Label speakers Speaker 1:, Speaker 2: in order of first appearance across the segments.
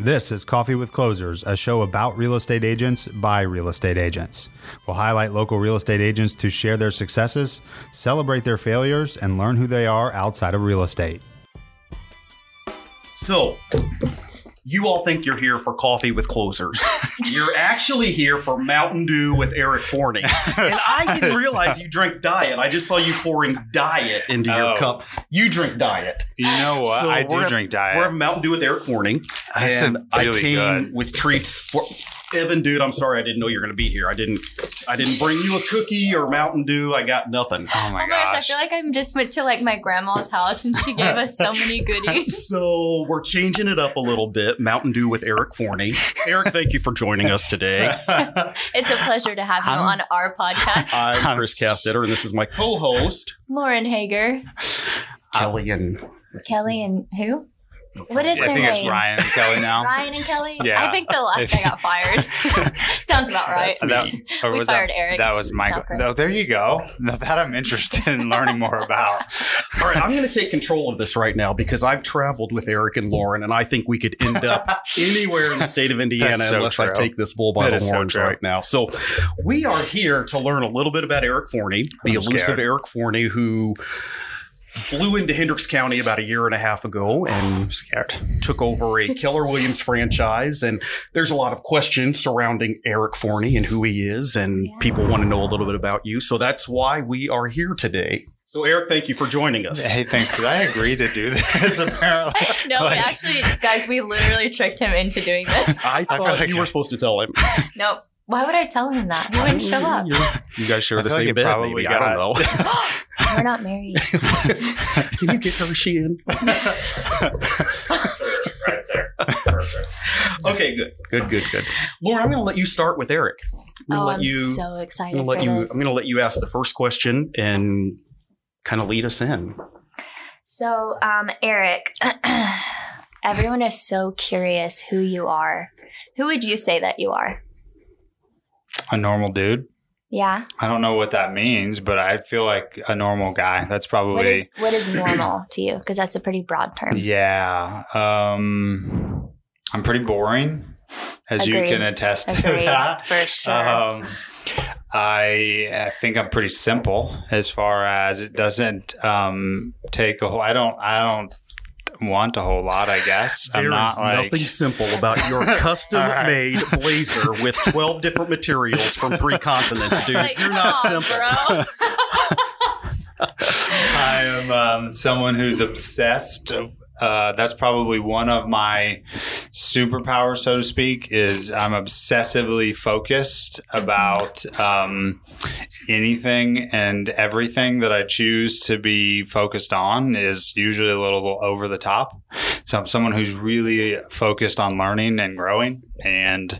Speaker 1: This is Coffee with Closers, a show about real estate agents by real estate agents. We'll highlight local real estate agents to share their successes, celebrate their failures, and learn who they are outside of real estate.
Speaker 2: So, you all think you're here for coffee with closers. you're actually here for Mountain Dew with Eric Forney. And I didn't realize you drink diet. I just saw you pouring diet into your
Speaker 1: Oh.
Speaker 2: cup. You drink diet.
Speaker 1: You know what?
Speaker 2: So
Speaker 1: I do
Speaker 2: at-
Speaker 1: drink diet.
Speaker 2: We're Mountain Dew with Eric Forney.
Speaker 1: That's
Speaker 2: and I
Speaker 1: really
Speaker 2: came
Speaker 1: good.
Speaker 2: with treats for Evan, dude. I'm sorry I didn't know you were going to be here. I didn't. I didn't bring you a cookie or Mountain Dew. I got nothing.
Speaker 1: Oh my
Speaker 3: oh my gosh, I feel like I just went to like my grandma's house and she gave us so many goodies.
Speaker 2: So we're changing it up a little bit. Mountain Dew with Eric Forney. Eric, thank you for joining us today.
Speaker 3: It's a pleasure to have you
Speaker 1: I'm-
Speaker 3: on our podcast.
Speaker 2: I'm
Speaker 1: I'm
Speaker 2: Chris
Speaker 1: s-
Speaker 2: Castetter, and this is my co-host
Speaker 3: Lauren Hager,
Speaker 2: Kelly and
Speaker 3: Kelly, and who? What is
Speaker 1: I
Speaker 3: their
Speaker 1: think it's
Speaker 3: name?
Speaker 1: Ryan and Kelly now.
Speaker 3: Ryan and Kelly?
Speaker 1: Yeah.
Speaker 3: I think the last guy got fired. Sounds about right.
Speaker 1: That, or
Speaker 3: We
Speaker 1: was
Speaker 3: fired
Speaker 1: that,
Speaker 3: Eric.
Speaker 1: That was Michael.
Speaker 3: not
Speaker 1: No, there you go. Now That I'm interested in learning more about.
Speaker 2: All right, I'm going to take control of this right now because I've traveled with Eric and Lauren, and I think we could end up anywhere in the state of Indiana
Speaker 1: so
Speaker 2: unless I take this bull by
Speaker 1: That
Speaker 2: the
Speaker 1: is so
Speaker 2: horns right now. So, we are here to learn a little bit about Eric Forney, the
Speaker 1: I'm
Speaker 2: elusive
Speaker 1: scared.
Speaker 2: Eric Forney, who blew into Hendricks County about a year and a half ago and oh,
Speaker 1: I'm scared.
Speaker 2: took over a Keller Williams franchise. And there's a lot of questions surrounding Eric Forney and who he is, and
Speaker 3: Yeah.
Speaker 2: people want to know a little bit about you. So that's why we are here today. So, Eric, thank you for joining us.
Speaker 1: Hey, thanks. Did I agree to do this? Apparently.
Speaker 3: no, we
Speaker 1: Like-
Speaker 3: actually, guys, we literally tricked him into doing this.
Speaker 2: I
Speaker 1: I
Speaker 2: thought
Speaker 1: feel like-
Speaker 2: you were supposed to tell him.
Speaker 3: Nope. Why would I tell him that? He wouldn't show up.
Speaker 2: You're- guys share
Speaker 1: I
Speaker 2: the
Speaker 1: feel like
Speaker 2: same bed,
Speaker 1: probably
Speaker 2: maybe. I don't know.
Speaker 3: We're not married.
Speaker 2: Can you get her she in?
Speaker 1: right there. Perfect.
Speaker 2: Okay, good, good, good, good. Lauren, I'm going to let you start with Eric. I'm going
Speaker 3: Oh,
Speaker 2: to let
Speaker 3: I'm
Speaker 2: you.
Speaker 3: so
Speaker 2: I'm
Speaker 3: excited
Speaker 2: going to let you. I'm going to let you ask the first question and kind of lead us in.
Speaker 3: So, um, Eric, everyone is so curious who you are. Who would you say that you are?
Speaker 1: A normal dude.
Speaker 3: Yeah.
Speaker 1: I don't know what that means, but I feel like a normal guy. That's probably
Speaker 3: What is what is normal to you? Because that's a pretty broad term.
Speaker 1: Yeah. Um I'm pretty boring, as you can attest to
Speaker 3: Agreed,
Speaker 1: that.
Speaker 3: for sure.
Speaker 1: Um I, I think I'm pretty simple as far as it doesn't um take a whole I don't I don't want a whole lot, I guess. I'm not
Speaker 2: is
Speaker 1: like
Speaker 2: nothing simple about your custom-made blazer with 12 different materials from three continents, dude.
Speaker 3: Like,
Speaker 2: You're not
Speaker 3: come on,
Speaker 2: simple.
Speaker 3: bro.
Speaker 1: I am um, someone who's obsessed. Uh, that's probably one of my superpowers, so to speak. Is I'm obsessively focused about um, anything and everything that I choose to be focused on is usually a little over the top. So I'm someone who's really focused on learning and growing, and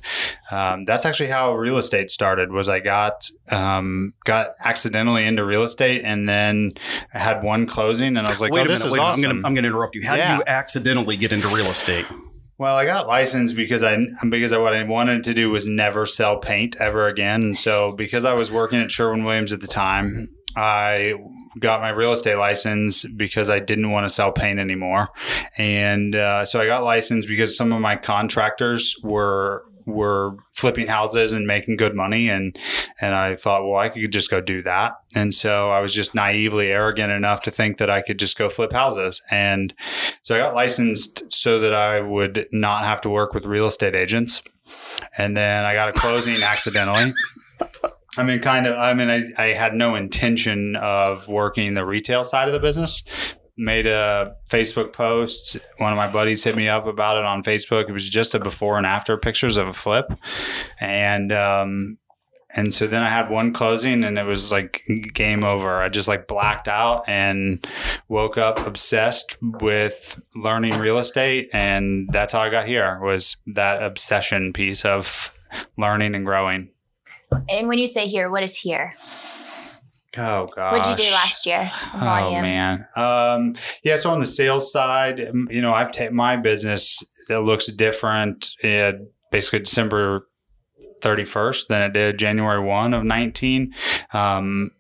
Speaker 1: um, that's actually how real estate started. Was I got um, got accidentally into real estate, and then I had one closing, and I was like,
Speaker 2: wait
Speaker 1: "Oh,
Speaker 2: a
Speaker 1: this
Speaker 2: minute,
Speaker 1: is
Speaker 2: wait
Speaker 1: awesome."
Speaker 2: I'm going to I'm going to interrupt you. How
Speaker 1: Yeah.
Speaker 2: do you accidentally get into real estate?
Speaker 1: Well, I got licensed because I because what I wanted to do was never sell paint ever again. And so because I was working at Sherwin Williams at the time, I got my real estate license because I didn't want to sell paint anymore. And uh, so I got licensed because some of my contractors were were flipping houses and making good money and and I thought well I could just go do that and so I was just naively arrogant enough to think that I could just go flip houses and so I got licensed so that I would not have to work with real estate agents. And then I got a closing accidentally. I mean, kind of, I mean, I, I had no intention of working the retail side of the business. Made a Facebook post. One of my buddies hit me up about it on Facebook. It was just a before and after pictures of a flip. And, um, and so then I had one closing and it was like game over. I just like blacked out and woke up obsessed with learning real estate and that's how I got here was that obsession piece of learning and growing.
Speaker 3: and when you say here, what is here?
Speaker 1: Oh gosh.
Speaker 3: What'd you do last year?
Speaker 1: Oh
Speaker 3: Volume.
Speaker 1: man. Um, yeah. So on the sales side, you know, I've taken my business that looks different. Basically December 31st than it did January 1 of 19. Um,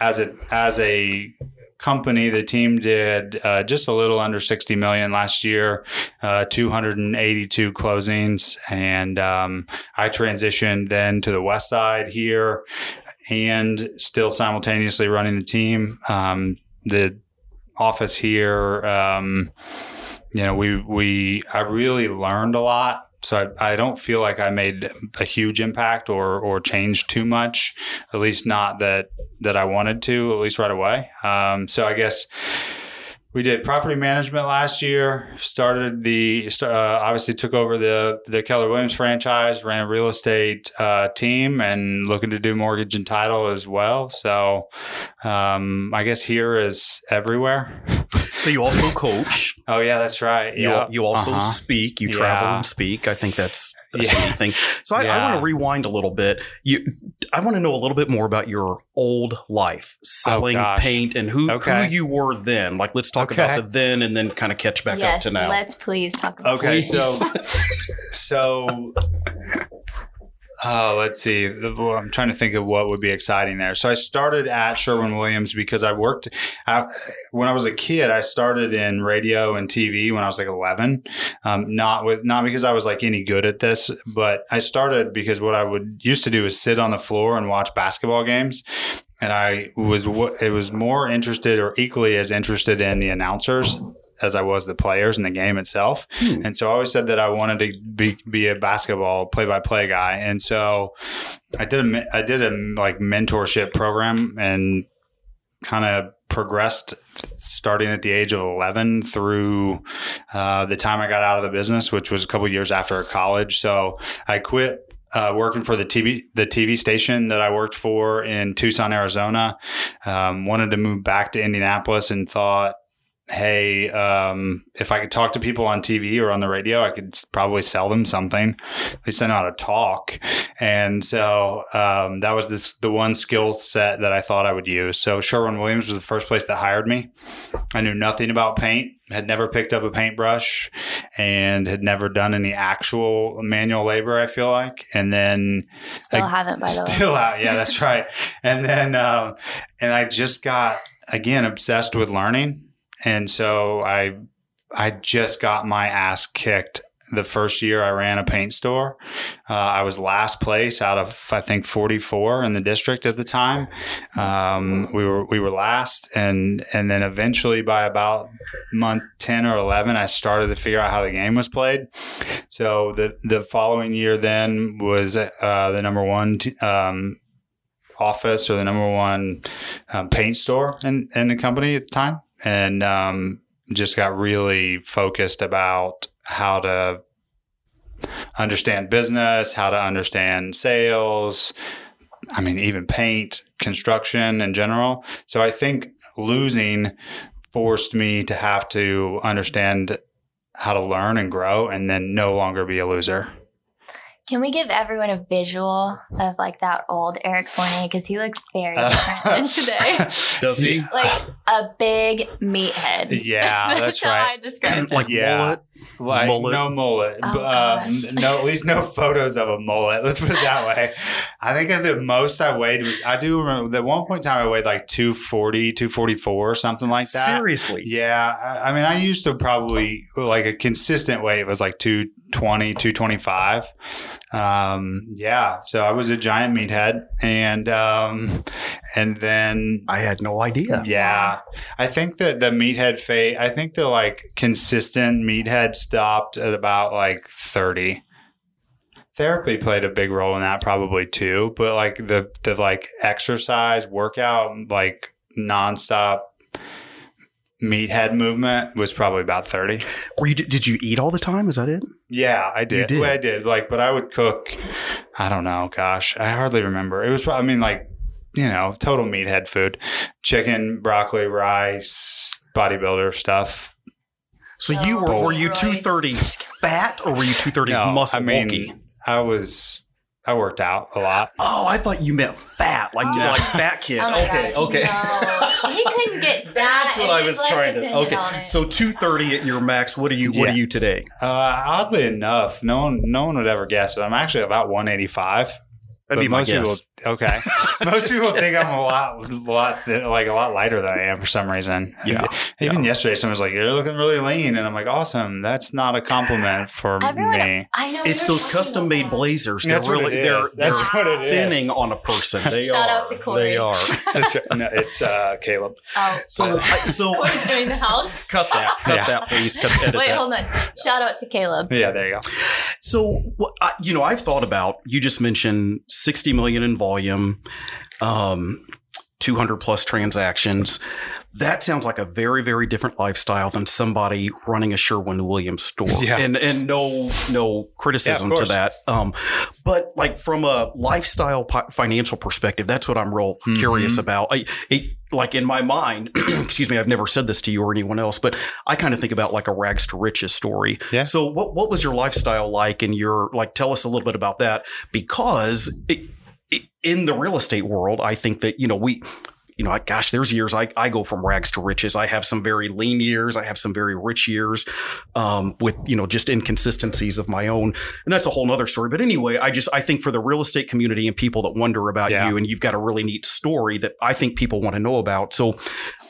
Speaker 1: as a, as a company, the team did uh, just a little under 60 million last year, uh, 282 closings. And um, I transitioned then to the west side here and still simultaneously running the team. Um, the office here, um, you know, we, we, I really learned a lot so I, I, don't feel like I made a huge impact or or changed too much, at least not that that I wanted to, at least right away. Um, so I guess we did property management last year. Started the uh, obviously took over the the Keller Williams franchise. Ran a real estate uh, team and looking to do mortgage and title as well. So um, I guess here is everywhere.
Speaker 2: So you also coach.
Speaker 1: oh yeah, that's right.
Speaker 2: You,
Speaker 1: yeah.
Speaker 2: you also uh-huh. speak. You travel yeah. and speak. I think that's that's yeah. thing. So I, yeah. I want to rewind a little bit. You, I want to know a little bit more about your old life oh, selling oh, paint and who okay. who you were then. Like, let's talk okay. about the then and then kind of catch back
Speaker 3: yes,
Speaker 2: up to now.
Speaker 3: Let's please talk. about
Speaker 1: Okay, so so Oh, let's see. I'm trying to think of what would be exciting there. So I started at Sherwin Williams because I worked when I was a kid. I started in radio and TV when I was like 11. Um, not with not because I was like any good at this, but I started because what I would used to do is sit on the floor and watch basketball games and I was it was more interested or equally as interested in the announcers as I was the players and the game itself. Hmm. And so I always said that I wanted to be, be a basketball play by play guy. And so I did a, I did a like mentorship program and kind of progressed starting at the age of 11 through uh, the time I got out of the business, which was a couple years after college. So I quit uh, working for the TV the TV station that I worked for in Tucson, Arizona. Um, wanted to move back to Indianapolis and thought hey, um, if I could talk to people on TV or on the radio, I could probably sell them something. At least I know how to talk. And so um, that was this, the one skill set that I thought I would use. So Sherwin Williams was the first place that hired me. I knew nothing about paint, had never picked up a paintbrush, and had never done any actual manual labor, I feel like. And then
Speaker 3: still I, haven't, by the
Speaker 1: way. Still out. Yeah, that's right. And then, um, and I just got, again, obsessed with learning and so I I just got my ass kicked the first year I ran a paint store. Uh, I was last place out of I think 44 in the district at the time. Um, we were we were last, and and then eventually by about month 10 or 11, I started to figure out how the game was played. So the the following year then was uh, the number one. T- um, office or the number one um, paint store in, in the company at the time and um, just got really focused about how to understand business, how to understand sales. I mean, even paint, construction in general. So I think losing forced me to have to understand how to learn and grow and then no longer be a loser.
Speaker 3: Can we give everyone a visual of like that old Eric Forney because he looks very different than today?
Speaker 2: Does he?
Speaker 3: Like a big meathead.
Speaker 1: Yeah, that's,
Speaker 3: that's
Speaker 1: right.
Speaker 3: How I described
Speaker 2: like yeah. mullet.
Speaker 1: Like mullet. no mullet, oh, um, no at least no photos of a mullet. Let's put it that way. I think at the most I weighed was I do remember at one point in time I weighed like 240, 244 or something like that.
Speaker 2: Seriously?
Speaker 1: Yeah. I, I mean I used to probably like a consistent weight was like 220, 225. Um, yeah. So I was a giant meathead and um, and then
Speaker 2: I had no idea.
Speaker 1: Yeah. I think that the meathead phase I think the like consistent meathead stopped at about like 30 therapy played a big role in that probably too but like the the like exercise workout like nonstop meathead movement was probably about 30
Speaker 2: were you did you eat all the time? Is that it?
Speaker 1: Yeah i did, did. Well, i did. Like but i would cook i don't know gosh i hardly remember. It was i mean like you know total meathead food. Chicken broccoli rice bodybuilder stuff.
Speaker 2: So, so you were were you 230 fat or were you 230 no, muscle I mean, bulky?
Speaker 1: I was I worked out a lot.
Speaker 2: Oh, I thought you meant fat, like oh. like fat kid. Oh okay,
Speaker 3: gosh, okay. No. he couldn't get that.
Speaker 2: That's what I was like trying to. Okay, so two thirty at your max. What are you? Yeah. What are you today?
Speaker 1: Uh, oddly enough, no one no one would ever guess it. I'm actually about one eighty five.
Speaker 2: That'd be my
Speaker 1: most
Speaker 2: guess.
Speaker 1: people, okay. most people think I'm a lot, lot, thin, like a lot lighter than I am for some reason.
Speaker 2: Yeah.
Speaker 1: Even yesterday, someone was like, "You're looking really lean," and I'm like, "Awesome." That's not a compliment for
Speaker 3: Everyone-
Speaker 1: me.
Speaker 3: I know.
Speaker 2: It's those custom made blazers.
Speaker 1: That's
Speaker 2: they're really they're.
Speaker 1: That's
Speaker 2: they're
Speaker 1: what it is.
Speaker 2: thinning on a person. They
Speaker 3: Shout
Speaker 2: are.
Speaker 3: out to Corey.
Speaker 2: They are.
Speaker 1: It's, no, it's uh, Caleb.
Speaker 3: Oh,
Speaker 2: So I- so
Speaker 3: Corey's doing the house.
Speaker 2: cut that. Cut
Speaker 1: Yeah.
Speaker 2: that, please. Cut edit
Speaker 3: Wait,
Speaker 2: that.
Speaker 3: hold on. Shout out to Caleb.
Speaker 1: Yeah, there you go.
Speaker 2: So, what I, you know, I've thought about. You just mentioned sixty million in volume, um, two hundred plus transactions. That sounds like a very, very different lifestyle than somebody running a Sherwin Williams store.
Speaker 1: Yeah.
Speaker 2: And and no no criticism to that. Um, but like from a lifestyle financial perspective, that's what I'm real
Speaker 1: Mhm.
Speaker 2: curious about. I, it, like in my mind, excuse me, I've never said this to you or anyone else, but I kind of think about like a rags to riches story.
Speaker 1: Yeah.
Speaker 2: So what what was your lifestyle like and your like tell us a little bit about that because it, in the real estate world, I think that you know we you know, I, gosh, there's years I, I go from rags to riches. I have some very lean years. I have some very rich years um, with, you know, just inconsistencies of my own. And that's a whole nother story. But anyway, I just, I think for the real estate community and people that wonder about
Speaker 1: Yeah.
Speaker 2: you and you've got a really neat story that I think people want to know about. So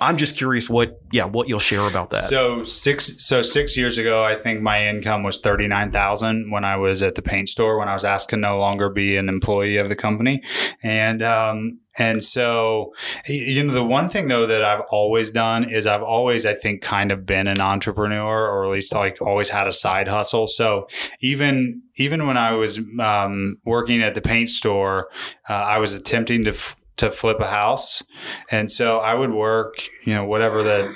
Speaker 2: I'm just curious what, yeah, what you'll share about that.
Speaker 1: So six so six years ago, I think my income was thirty nine thousand when I was at the paint store when I was asked to no longer be an employee of the company, and um, and so you know the one thing though that I've always done is I've always I think kind of been an entrepreneur or at least like always had a side hustle. So even even when I was um, working at the paint store, uh, I was attempting to. F- to flip a house, and so I would work, you know, whatever the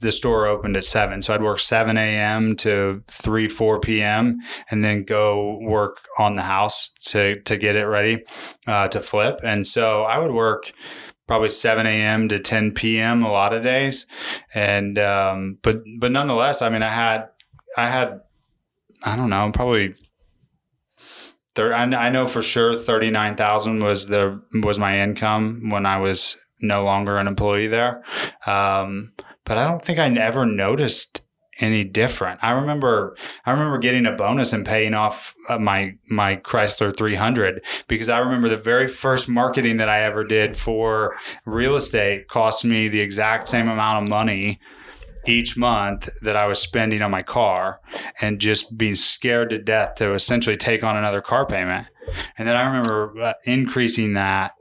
Speaker 1: the store opened at seven. So I'd work 7 a.m. to 3, 4 p.m. and then go work on the house to, to get it ready uh, to flip. And so I would work probably 7 a.m. to 10 p.m. a lot of days. And, um, but, but nonetheless, I mean, I had, I had, I don't know, probably I, know for sure 39,000 was the, was my income when I was no longer an employee there. Um, but I don't think I ever noticed any different. I remember I remember getting a bonus and paying off uh, my my Chrysler 300 because I remember the very first marketing that I ever did for real estate cost me the exact same amount of money each month that I was spending on my car and just being scared to death to essentially take on another car payment. And then I remember uh, increasing that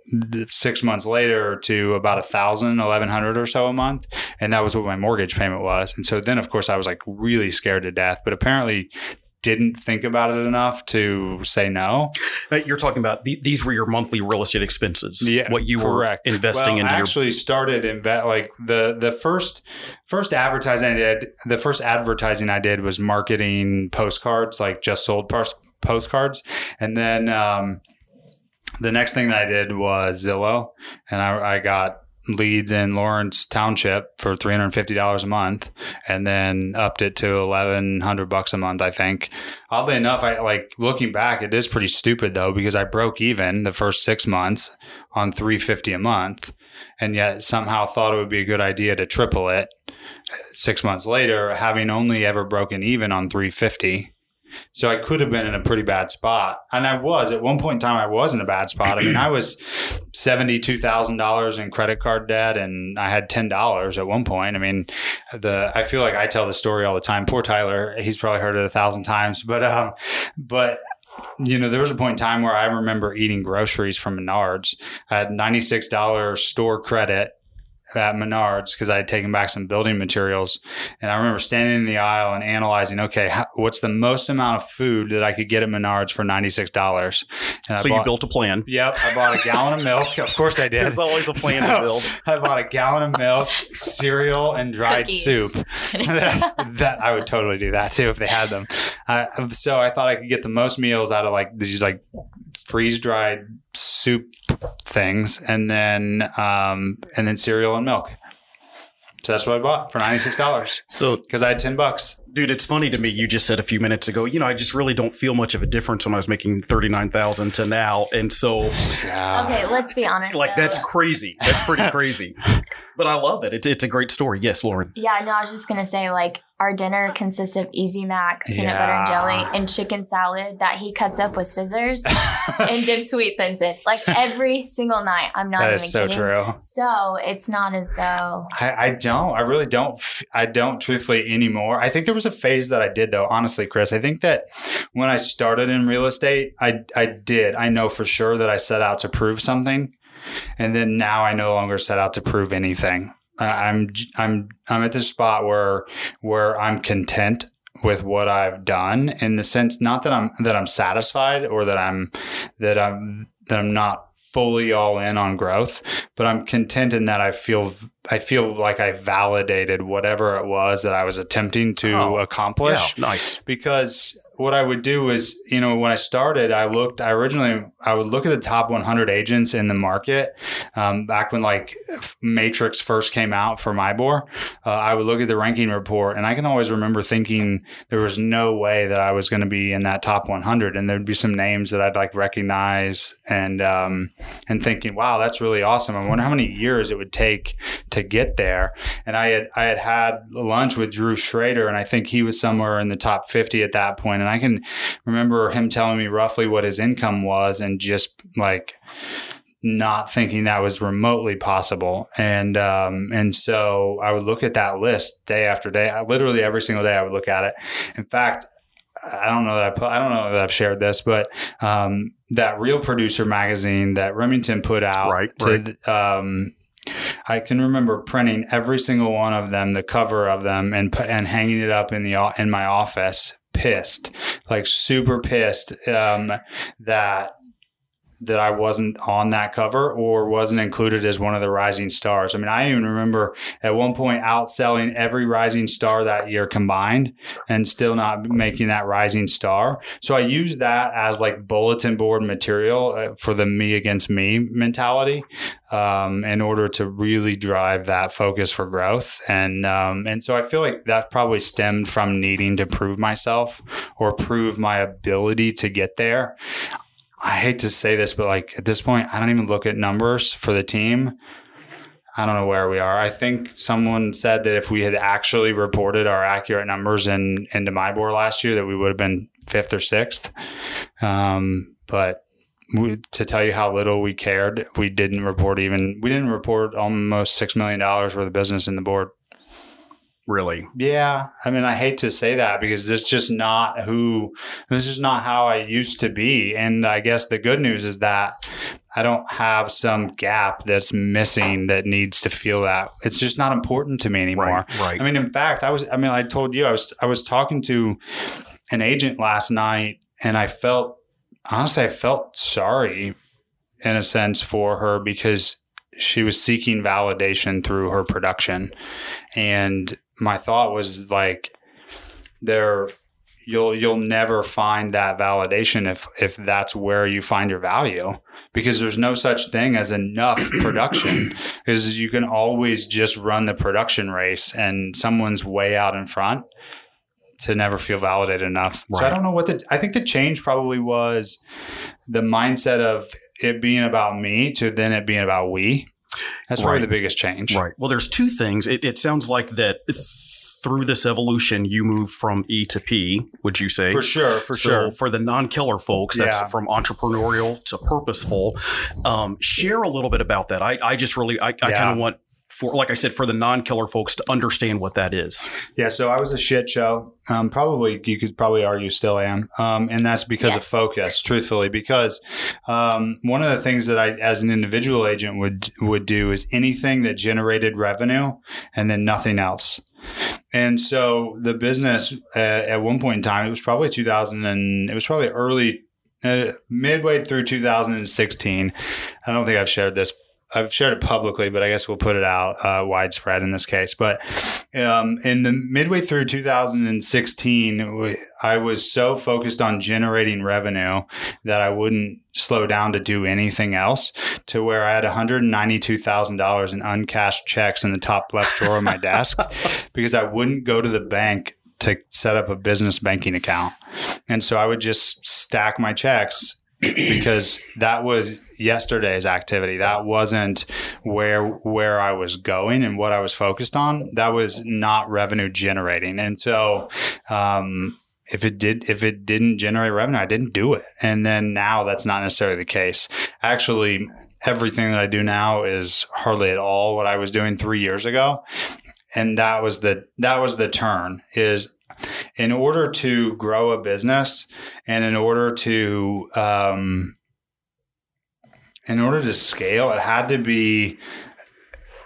Speaker 1: six months later to about a thousand, eleven hundred or so a month, and that was what my mortgage payment was. And so then, of course, I was like really scared to death, but apparently didn't think about it enough to say no.
Speaker 2: Uh, You're talking about the, these were your monthly real estate expenses.
Speaker 1: Yeah,
Speaker 2: what you
Speaker 1: correct.
Speaker 2: were investing
Speaker 1: well,
Speaker 2: into
Speaker 1: I
Speaker 2: your
Speaker 1: actually started inve- like the the first first advertising I did. The first advertising I did was marketing postcards, like just sold pos- postcards, and then um, the next thing that I did was Zillow, and I, I got leads in Lawrence Township for three hundred fifty dollars a month, and then upped it to eleven hundred bucks a month. I think. Oddly enough, I like looking back, it is pretty stupid though because I broke even the first six months on three fifty a month, and yet somehow thought it would be a good idea to triple it six months later, having only ever broken even on three fifty. So I could have been in a pretty bad spot, and I was at one point in time. I was in a bad spot. I mean, I was seventy-two thousand dollars in credit card debt, and I had ten dollars at one point. I mean, the I feel like I tell the story all the time. Poor Tyler, he's probably heard it a thousand times, but um, but you know, there was a point in time where I remember eating groceries from Menards. I had ninety-six dollars store credit at Menards because I had taken back some building materials. And I remember standing in the aisle and analyzing, okay, how, what's the most amount of food that I could get at Menards for $96? And I
Speaker 2: so you built a plan.
Speaker 1: Yep, I bought a gallon of milk. Of course I did.
Speaker 2: There's always a plan
Speaker 1: So-
Speaker 2: to build.
Speaker 1: I bought a gallon of milk, cereal, and dried
Speaker 3: Cookies.
Speaker 1: soup. that, that- I would totally do that too if they had them. Uh, so I thought I could get the most meals out of like these like freeze dried soup things, and then um, and then cereal and milk. So that's what I bought for ninety six dollars
Speaker 2: So
Speaker 1: because I had ten bucks.
Speaker 2: Dude, it's funny to me. You just said a few minutes ago, you know, I just really don't feel much of a difference when I was making 39,000 to now. And so,
Speaker 1: Yeah.
Speaker 3: Okay, let's be honest.
Speaker 2: like,
Speaker 3: though.
Speaker 2: that's crazy. That's pretty crazy. But I love it. It's, it's a great story. Yes, Lauren.
Speaker 3: Yeah, no, I was just gonna say like our dinner consists of Easy Mac, peanut butter and jelly, and chicken salad that he cuts up with scissors and dips sweet thins in. Like every single night. I'm not
Speaker 1: that
Speaker 3: even
Speaker 1: is so
Speaker 3: kidding.
Speaker 1: true.
Speaker 3: So it's not as though
Speaker 1: I, I don't. I really don't. I don't truthfully anymore. I think there was a phase that I did though. Honestly, Chris, I think that when I started in real estate, I I did. I know for sure that I set out to prove something, and then now I no longer set out to prove anything. I'm I'm I'm at this spot where where I'm content with what I've done in the sense not that I'm that I'm satisfied or that I'm that I'm that I'm not fully all in on growth but I'm content in that I feel I feel like I validated whatever it was that I was attempting to
Speaker 2: Oh,
Speaker 1: accomplish
Speaker 2: Yeah, nice.
Speaker 1: because what I would do is, you know, when I started, I looked, I originally, I would look at the top 100 agents in the market um, back when like Matrix first came out for MIBOR. Uh, I would look at the ranking report and I can always remember thinking there was no way that I was going to be in that top 100 and there'd be some names that I'd like recognize and, um, and thinking, wow, that's really awesome. I wonder how many years it would take to get there. And I had, I had had lunch with Drew Schrader and I think he was somewhere in the top 50 at that point. And I can remember him telling me roughly what his income was and just like not thinking that was remotely possible. And um, and so I would look at that list day after day. I, literally every single day I would look at it. In fact, I don't know that I put, I don't know that I've shared this, but um, that Real Producer magazine that Remington put out
Speaker 2: Right,
Speaker 1: to um, I can remember printing every single one of them, the cover of them, and and hanging it up in the in my office. Pissed, like super pissed um, that that I wasn't on that cover or wasn't included as one of the rising stars. I mean, I even remember at one point outselling every rising star that year combined and still not making that rising star. So I used that as like bulletin board material uh, for the me against me mentality um, in order to really drive that focus for growth. And um, and so I feel like that probably stemmed from needing to prove myself or prove my ability to get there. I hate to say this, but like at this point, I don't even look at numbers for the team. I don't know where we are. I think someone said that if we had actually reported our accurate numbers in into MIBOR last year, that we would have been fifth or sixth. Um, but we, to tell you how little we cared, we didn't report even. We didn't report almost six million dollars worth of business in the board.
Speaker 2: Really.
Speaker 1: Yeah, I mean, I hate to say that because this is just not who. This is not how I used to be, and I guess the good news is that I don't have some gap that's missing that needs to feel that. It's just not important to me anymore.
Speaker 2: Right. Right.
Speaker 1: I mean, in fact, I was. I mean, I told you I was. I was talking to an agent last night, and I felt honestly, I felt sorry in a sense for her because she was seeking validation through her production, and my thought was like, there. You'll you'll never find that validation if if that's where you find your value because there's no such thing as enough production because you can always just run the production race and someone's way out in front to never feel validated enough. So I don't know what the I think the change probably was the mindset of it being about me to then it being about we. That's probably
Speaker 2: Right.
Speaker 1: the biggest change.
Speaker 2: Right. Well, there's two things. It, it sounds like that through this evolution, you move from E to P. Would you say?
Speaker 1: For sure, for
Speaker 2: so
Speaker 1: sure.
Speaker 2: for the non-Keller folks, that's
Speaker 1: Yeah.
Speaker 2: from entrepreneurial to purposeful. Um, share a little bit about that. I, I just really, I, I
Speaker 1: Yeah.
Speaker 2: kind of want for, like I said, for the non-Keller folks to understand what that is.
Speaker 1: Yeah, so I was a shit show. Um, probably you could probably argue still am, um, and that's because of focus. Truthfully, because um, one of the things that I, as an individual agent, would would do is anything that generated revenue, and then nothing else. And so the business uh, at one point in time, it was probably 2000, and it was probably early, uh, midway through 2016. I don't think I've shared this. I've shared it publicly, but I guess we'll put it out uh, widespread in this case. But um, in the midway through 2016, we- I was so focused on generating revenue that I wouldn't slow down to do anything else. To where I had 192 thousand dollars in uncashed checks in the top left drawer of my desk because I wouldn't go to the bank to set up a business banking account. And so I would just stack my checks because that was yesterday's activity. That wasn't where where I was going and what I was focused on. That was not revenue generating. And so um, if it did if it didn't generate revenue, I didn't do it. And then now that's not necessarily the case. Actually, everything that I do now is hardly at all what I was doing 3 years ago. And that was the that was the turn is in order to grow a business and in order to um, in order to scale it had to be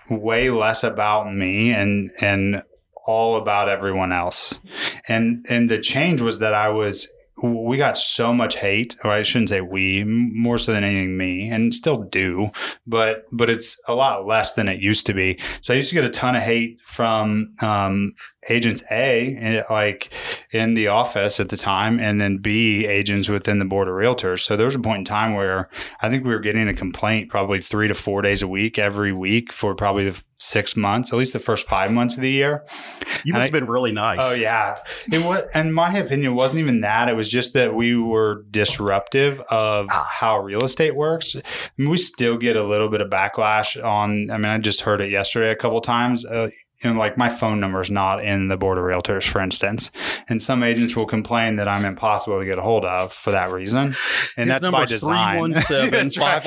Speaker 1: way less about me and and all about everyone else. And and the change was that i was we got so much hate or i shouldn't say we more so than anything me and still do but but it's a lot less than it used to be. So i used to get a ton of hate from um, agents A, eh, like in the office at the time, and then B, agents within the board of realtors. So there was a point in time where I think we were getting a complaint probably three to four days a week every week for probably the six months, at least the first five months of the year.
Speaker 2: You must have been really nice.
Speaker 1: Oh yeah, it was. And my opinion wasn't even that. It was just that we were disruptive of ah. how real estate works. I mean, we still get a little bit of backlash on. I mean, I just heard it yesterday a couple times. Uh, you know, like my phone number is not in the board of realtors, for instance. And some agents will complain that I'm impossible to get a hold of for that reason. And His that's by design. that's right.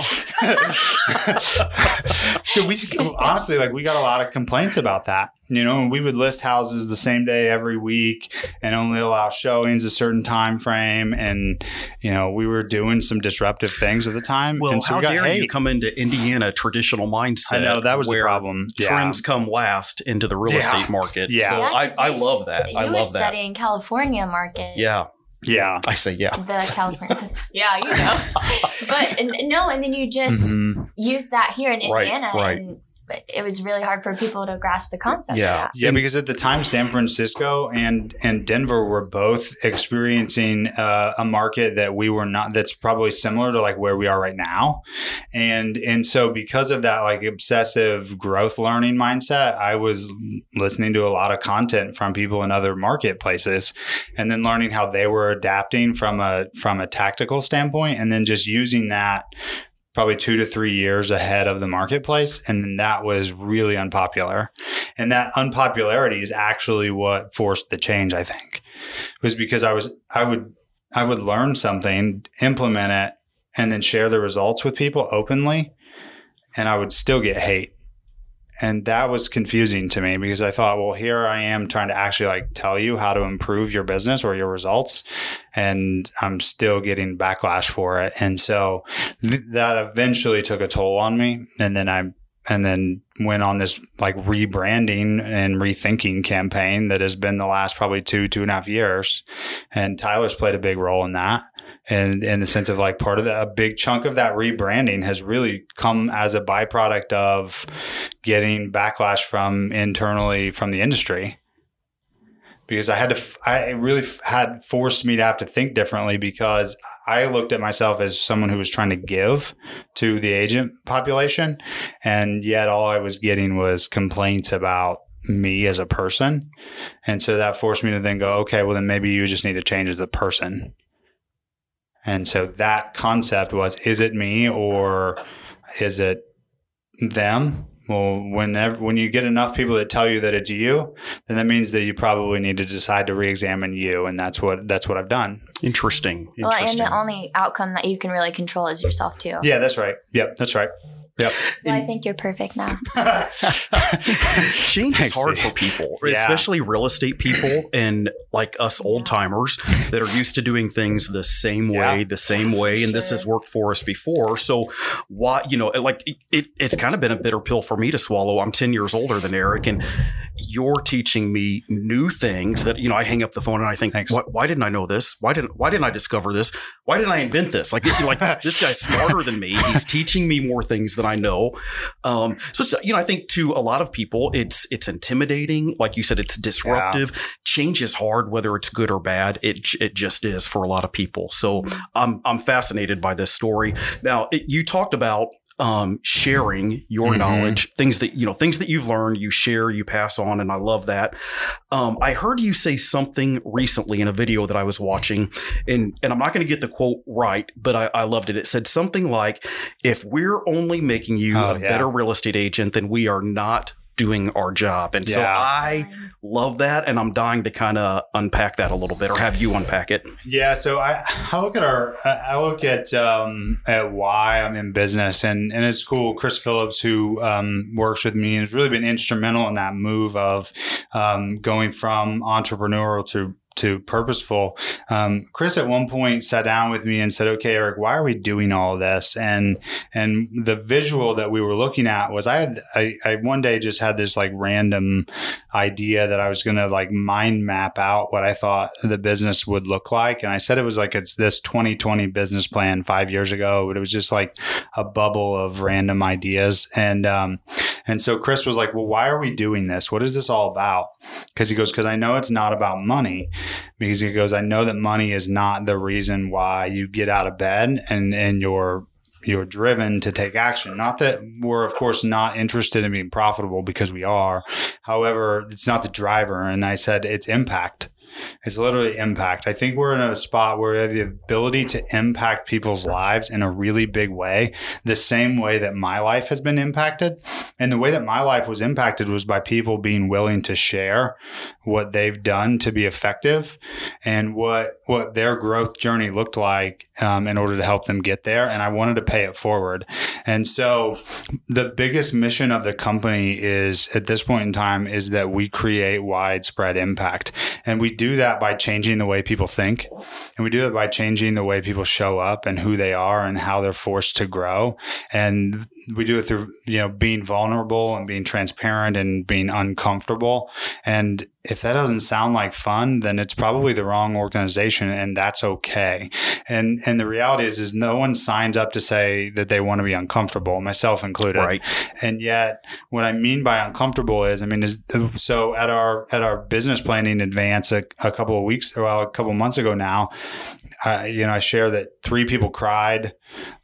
Speaker 1: so we honestly, like, we got a lot of complaints about that. You know, we would list houses the same day every week and only allow showings a certain time frame. And, you know, we were doing some disruptive things at the time.
Speaker 2: Well,
Speaker 1: and so
Speaker 2: how
Speaker 1: got
Speaker 2: dare
Speaker 1: hate.
Speaker 2: you come into Indiana traditional mindset?
Speaker 1: I know that was the problem.
Speaker 2: Yeah. Trends come last into the real
Speaker 1: Yeah.
Speaker 2: estate market.
Speaker 1: Yeah.
Speaker 2: So
Speaker 3: Yeah,
Speaker 2: I,
Speaker 3: 'cause
Speaker 2: I love that.
Speaker 3: you
Speaker 2: I
Speaker 3: were
Speaker 2: love that.
Speaker 3: studying California market.
Speaker 2: Yeah.
Speaker 1: Yeah.
Speaker 2: I say yeah.
Speaker 3: The California. yeah, you know. But and, no, and then you just
Speaker 1: Mhm.
Speaker 3: use that here in
Speaker 2: Right,
Speaker 3: Indiana,
Speaker 2: right.
Speaker 3: and it was really hard for people to grasp the concept.
Speaker 2: Yeah.
Speaker 3: Of that.
Speaker 1: Yeah, because at the time, San Francisco and and Denver were both experiencing uh, a market that we were not. That's probably similar to like where we are right now, and and so because of that, like obsessive growth learning mindset, I was listening to a lot of content from people in other marketplaces, and then learning how they were adapting from a from a tactical standpoint, and then just using that probably two to three years ahead of the marketplace. And then that was really unpopular. And that unpopularity is actually what forced the change, I think. it Was because I was I would I would learn something, implement it, and then share the results with people openly, and I would still get hate. And that was confusing to me because I thought, well, here I am trying to actually like tell you how to improve your business or your results, and I'm still getting backlash for it. And so th- that eventually took a toll on me. And then I and then went on this like rebranding and rethinking campaign that has been the last probably two two and a half years and tyler's played a big role in that and in the sense of like part of the, a big chunk of that rebranding has really come as a byproduct of getting backlash from internally from the industry because I had to, I really had forced me to have to think differently because I looked at myself as someone who was trying to give to the agent population. And yet all I was getting was complaints about me as a person. And so that forced me to then go, okay, well, then maybe you just need to change as a person. And so that concept was, is it me or is it them? Well, whenever when you get enough people that tell you that it's you, then that means that you probably need to decide to re-examine you, and that's what that's what I've done.
Speaker 2: Interesting.
Speaker 3: Well, and
Speaker 2: Interesting.
Speaker 3: the only outcome that you can really control is yourself too.
Speaker 1: Yeah, that's right. Yep, that's right. Yep.
Speaker 3: Well, I think you're perfect now.
Speaker 2: Change is hard for people,
Speaker 1: Yeah.
Speaker 2: especially real estate people and like us old timers that are used to doing things the same way,
Speaker 1: Yeah.
Speaker 2: the same way, and this has worked for us before. So, why you know, like it, it's kind of been a bitter pill for me to swallow. I'm 10 years older than Eric, and you're teaching me new things that you know. I hang up the phone and I think, what, why didn't I know this? Why didn't Why didn't I discover this? Why didn't I invent this? Like, like this guy's smarter than me. He's teaching me more things than I know. Um, so it's you know, I think to a lot of people, it's it's intimidating. Like you said, it's disruptive. Change is hard, whether it's good or bad. It it just is for a lot of people. So I'm I'm fascinated by this story. Now, it, you talked about um, sharing your
Speaker 1: Mhm.
Speaker 2: knowledge, things that you know, things that you've learned, you share, you pass on, and I love that. Um, I heard you say something recently in a video that I was watching, and and I'm not going to get the quote right, but I, I loved it. It said something like, "If we're only making you
Speaker 1: Oh,
Speaker 2: a
Speaker 1: yeah.
Speaker 2: better real estate agent, then we are not." Doing our job. And so
Speaker 1: Yeah.
Speaker 2: I love that. And I'm dying to kind of unpack that a little bit or have you unpack it.
Speaker 1: Yeah, so I, I look at our I I look at um, at why I'm in business, and and it's cool. Chris Phillips, who um, works with me, has really been instrumental in that move of um, going from entrepreneurial to to purposeful. Um, Chris at one point sat down with me and said, "Okay, Eric, why are we doing all this?" And and the visual that we were looking at was I had I, I one day just had this like random idea that I was going to like mind map out what I thought the business would look like. And I said it was like it's this 2020 business plan five years ago, but it was just like a bubble of random ideas. And, um, and so Chris was like, well, why are we doing this? What is this all about? Cause he goes, cause I know it's not about money because he goes, I know that money is not the reason why you get out of bed and, and you're, you're driven to take action. Not that we're, of course, not interested in being profitable because we are. However, it's not the driver. And I said it's impact. It's literally impact. I think we're in a spot where we have the ability to impact people's lives in a really big way, the same way that my life has been impacted. And the way that my life was impacted was by people being willing to share what they've done to be effective and what what their growth journey looked like um, in order to help them get there. And I wanted to pay it forward. And so the biggest mission of the company is at this point in time is that we create widespread impact. And we do that by changing the way people think. And we do that by changing the way people show up and who they are and how they're forced to grow. And we do it through, you know, being vulnerable and being transparent and being uncomfortable. And if that doesn't sound like fun, then it's probably the wrong organization and that's okay. And and the reality is is no one signs up to say that they want to be uncomfortable, myself included.
Speaker 2: Right.
Speaker 1: And yet what I mean by uncomfortable is I mean is so at our at our business planning advance a, a couple of weeks well a couple of months ago now, I, you know, I share that three people cried.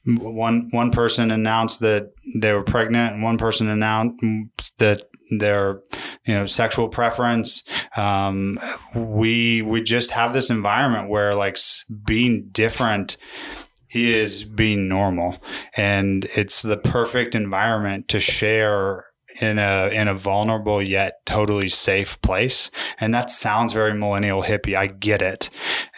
Speaker 1: One one person announced that they were pregnant, and one person announced that their you know sexual preference. Um, we we just have this environment where like being different is being normal. And it's the perfect environment to share in a in a vulnerable yet totally safe place. And that sounds very millennial hippie. I get it.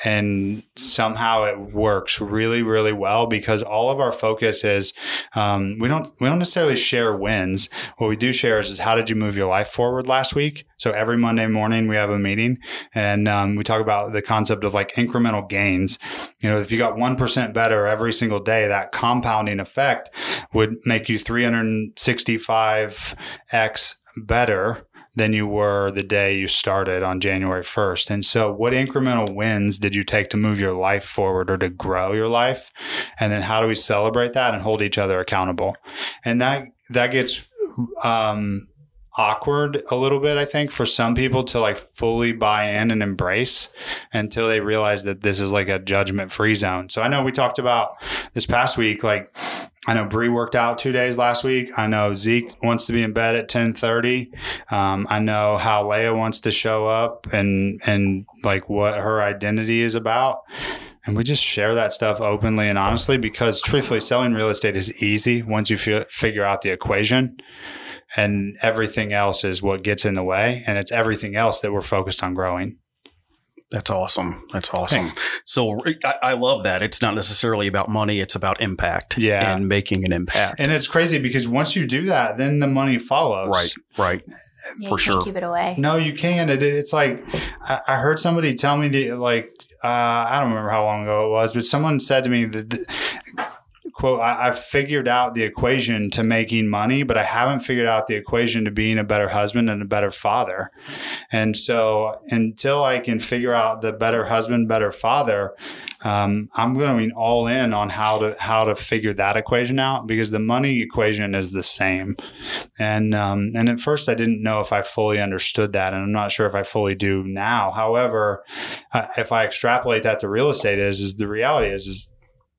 Speaker 1: And somehow it works really really well because all of our focus is um, we don't we don't necessarily share wins. What we do share is, is how did you move your life forward last week? So every monday morning we have a meeting and um, we talk about the concept of like incremental gains. You know if you got 1% better every single day that compounding effect would make you 365x better than you were the day you started on January 1st. And so, what incremental wins did you take to move your life forward or to grow your life? And then, how do we celebrate that and hold each other accountable? And that that gets um, awkward a little bit, I think, for some people to like fully buy in and embrace until they realize that this is like a judgment free zone. So I know we talked about this past week, like I know Bree worked out two days last week. I know Zeke wants to be in bed at ten thirty. Um, I know how Leia wants to show up and and like what her identity is about. And we just share that stuff openly and honestly because truthfully, selling real estate is easy once you fi- figure out the equation and everything else is what gets in the way and it's everything else that we're focused on growing
Speaker 2: That's awesome. That's awesome. So I, I love that. It's not necessarily about money, it's about impact
Speaker 1: Yeah.
Speaker 2: and making an impact.
Speaker 1: and it's crazy because once you do that then the money follows
Speaker 2: Right, right.
Speaker 3: Yeah,
Speaker 2: For sure.
Speaker 3: Can't keep it away.
Speaker 1: no you can it, it's like I, I heard somebody tell me that like uh, i don't remember how long ago it was but someone said to me that the, quote I, i've figured out the equation to making money but i haven't figured out the equation to being a better husband and a better father and so until i can figure out the better husband better father um, i'm going to be all in on how to how to figure that equation out because the money equation is the same and um, and at first I didn't know if I fully understood that, and I'm not sure if I fully do now. However, uh, if I extrapolate that to real estate, is is the reality is is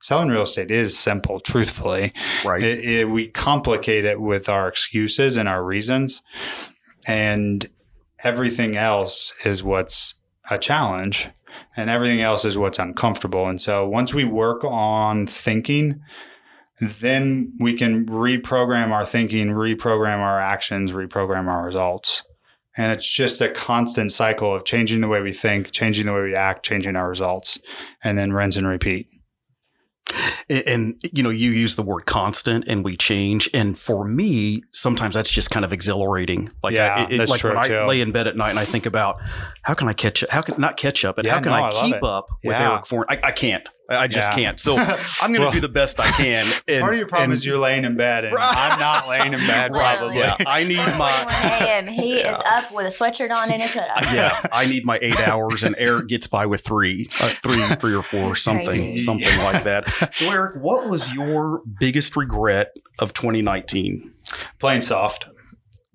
Speaker 1: selling real estate is simple, truthfully.
Speaker 2: Right.
Speaker 1: It, it, we complicate it with our excuses and our reasons, and everything else is what's a challenge, and everything else is what's uncomfortable. And so once we work on thinking, then we can reprogram our thinking, reprogram our actions, reprogram our results. And it's just a constant cycle of changing the way we think, changing the way we act, changing our results, and then rinse and repeat.
Speaker 2: And, and, you know, you use the word constant and we change. And for me, sometimes that's just kind of exhilarating. Like,
Speaker 1: Yeah,
Speaker 2: I, it,
Speaker 1: that's
Speaker 2: like
Speaker 1: true,
Speaker 2: when I lay in bed at night and I think about how can I catch up? How can not catch up? And
Speaker 1: Yeah,
Speaker 2: how can
Speaker 1: no,
Speaker 2: I
Speaker 1: I
Speaker 2: keep
Speaker 1: it.
Speaker 2: up with
Speaker 1: Yeah.
Speaker 2: Eric Forn? I, I can't. I I just
Speaker 1: Yeah.
Speaker 2: can't. So I'm going to
Speaker 1: Well,
Speaker 2: do the best I can. And,
Speaker 1: Part of your problem
Speaker 2: and-
Speaker 1: is you're laying in bed, and
Speaker 2: Right.
Speaker 1: I'm not laying in bed probably.
Speaker 2: Yeah, I need my.
Speaker 3: 1 a.m. He is up with a sweatshirt on and his hood up.
Speaker 2: yeah, I need my eight hours, and Eric gets by with three, uh, three, three or four, something,
Speaker 3: crazy.
Speaker 2: something like that. So, Eric, what was your biggest regret of 2019?
Speaker 1: Playing soft.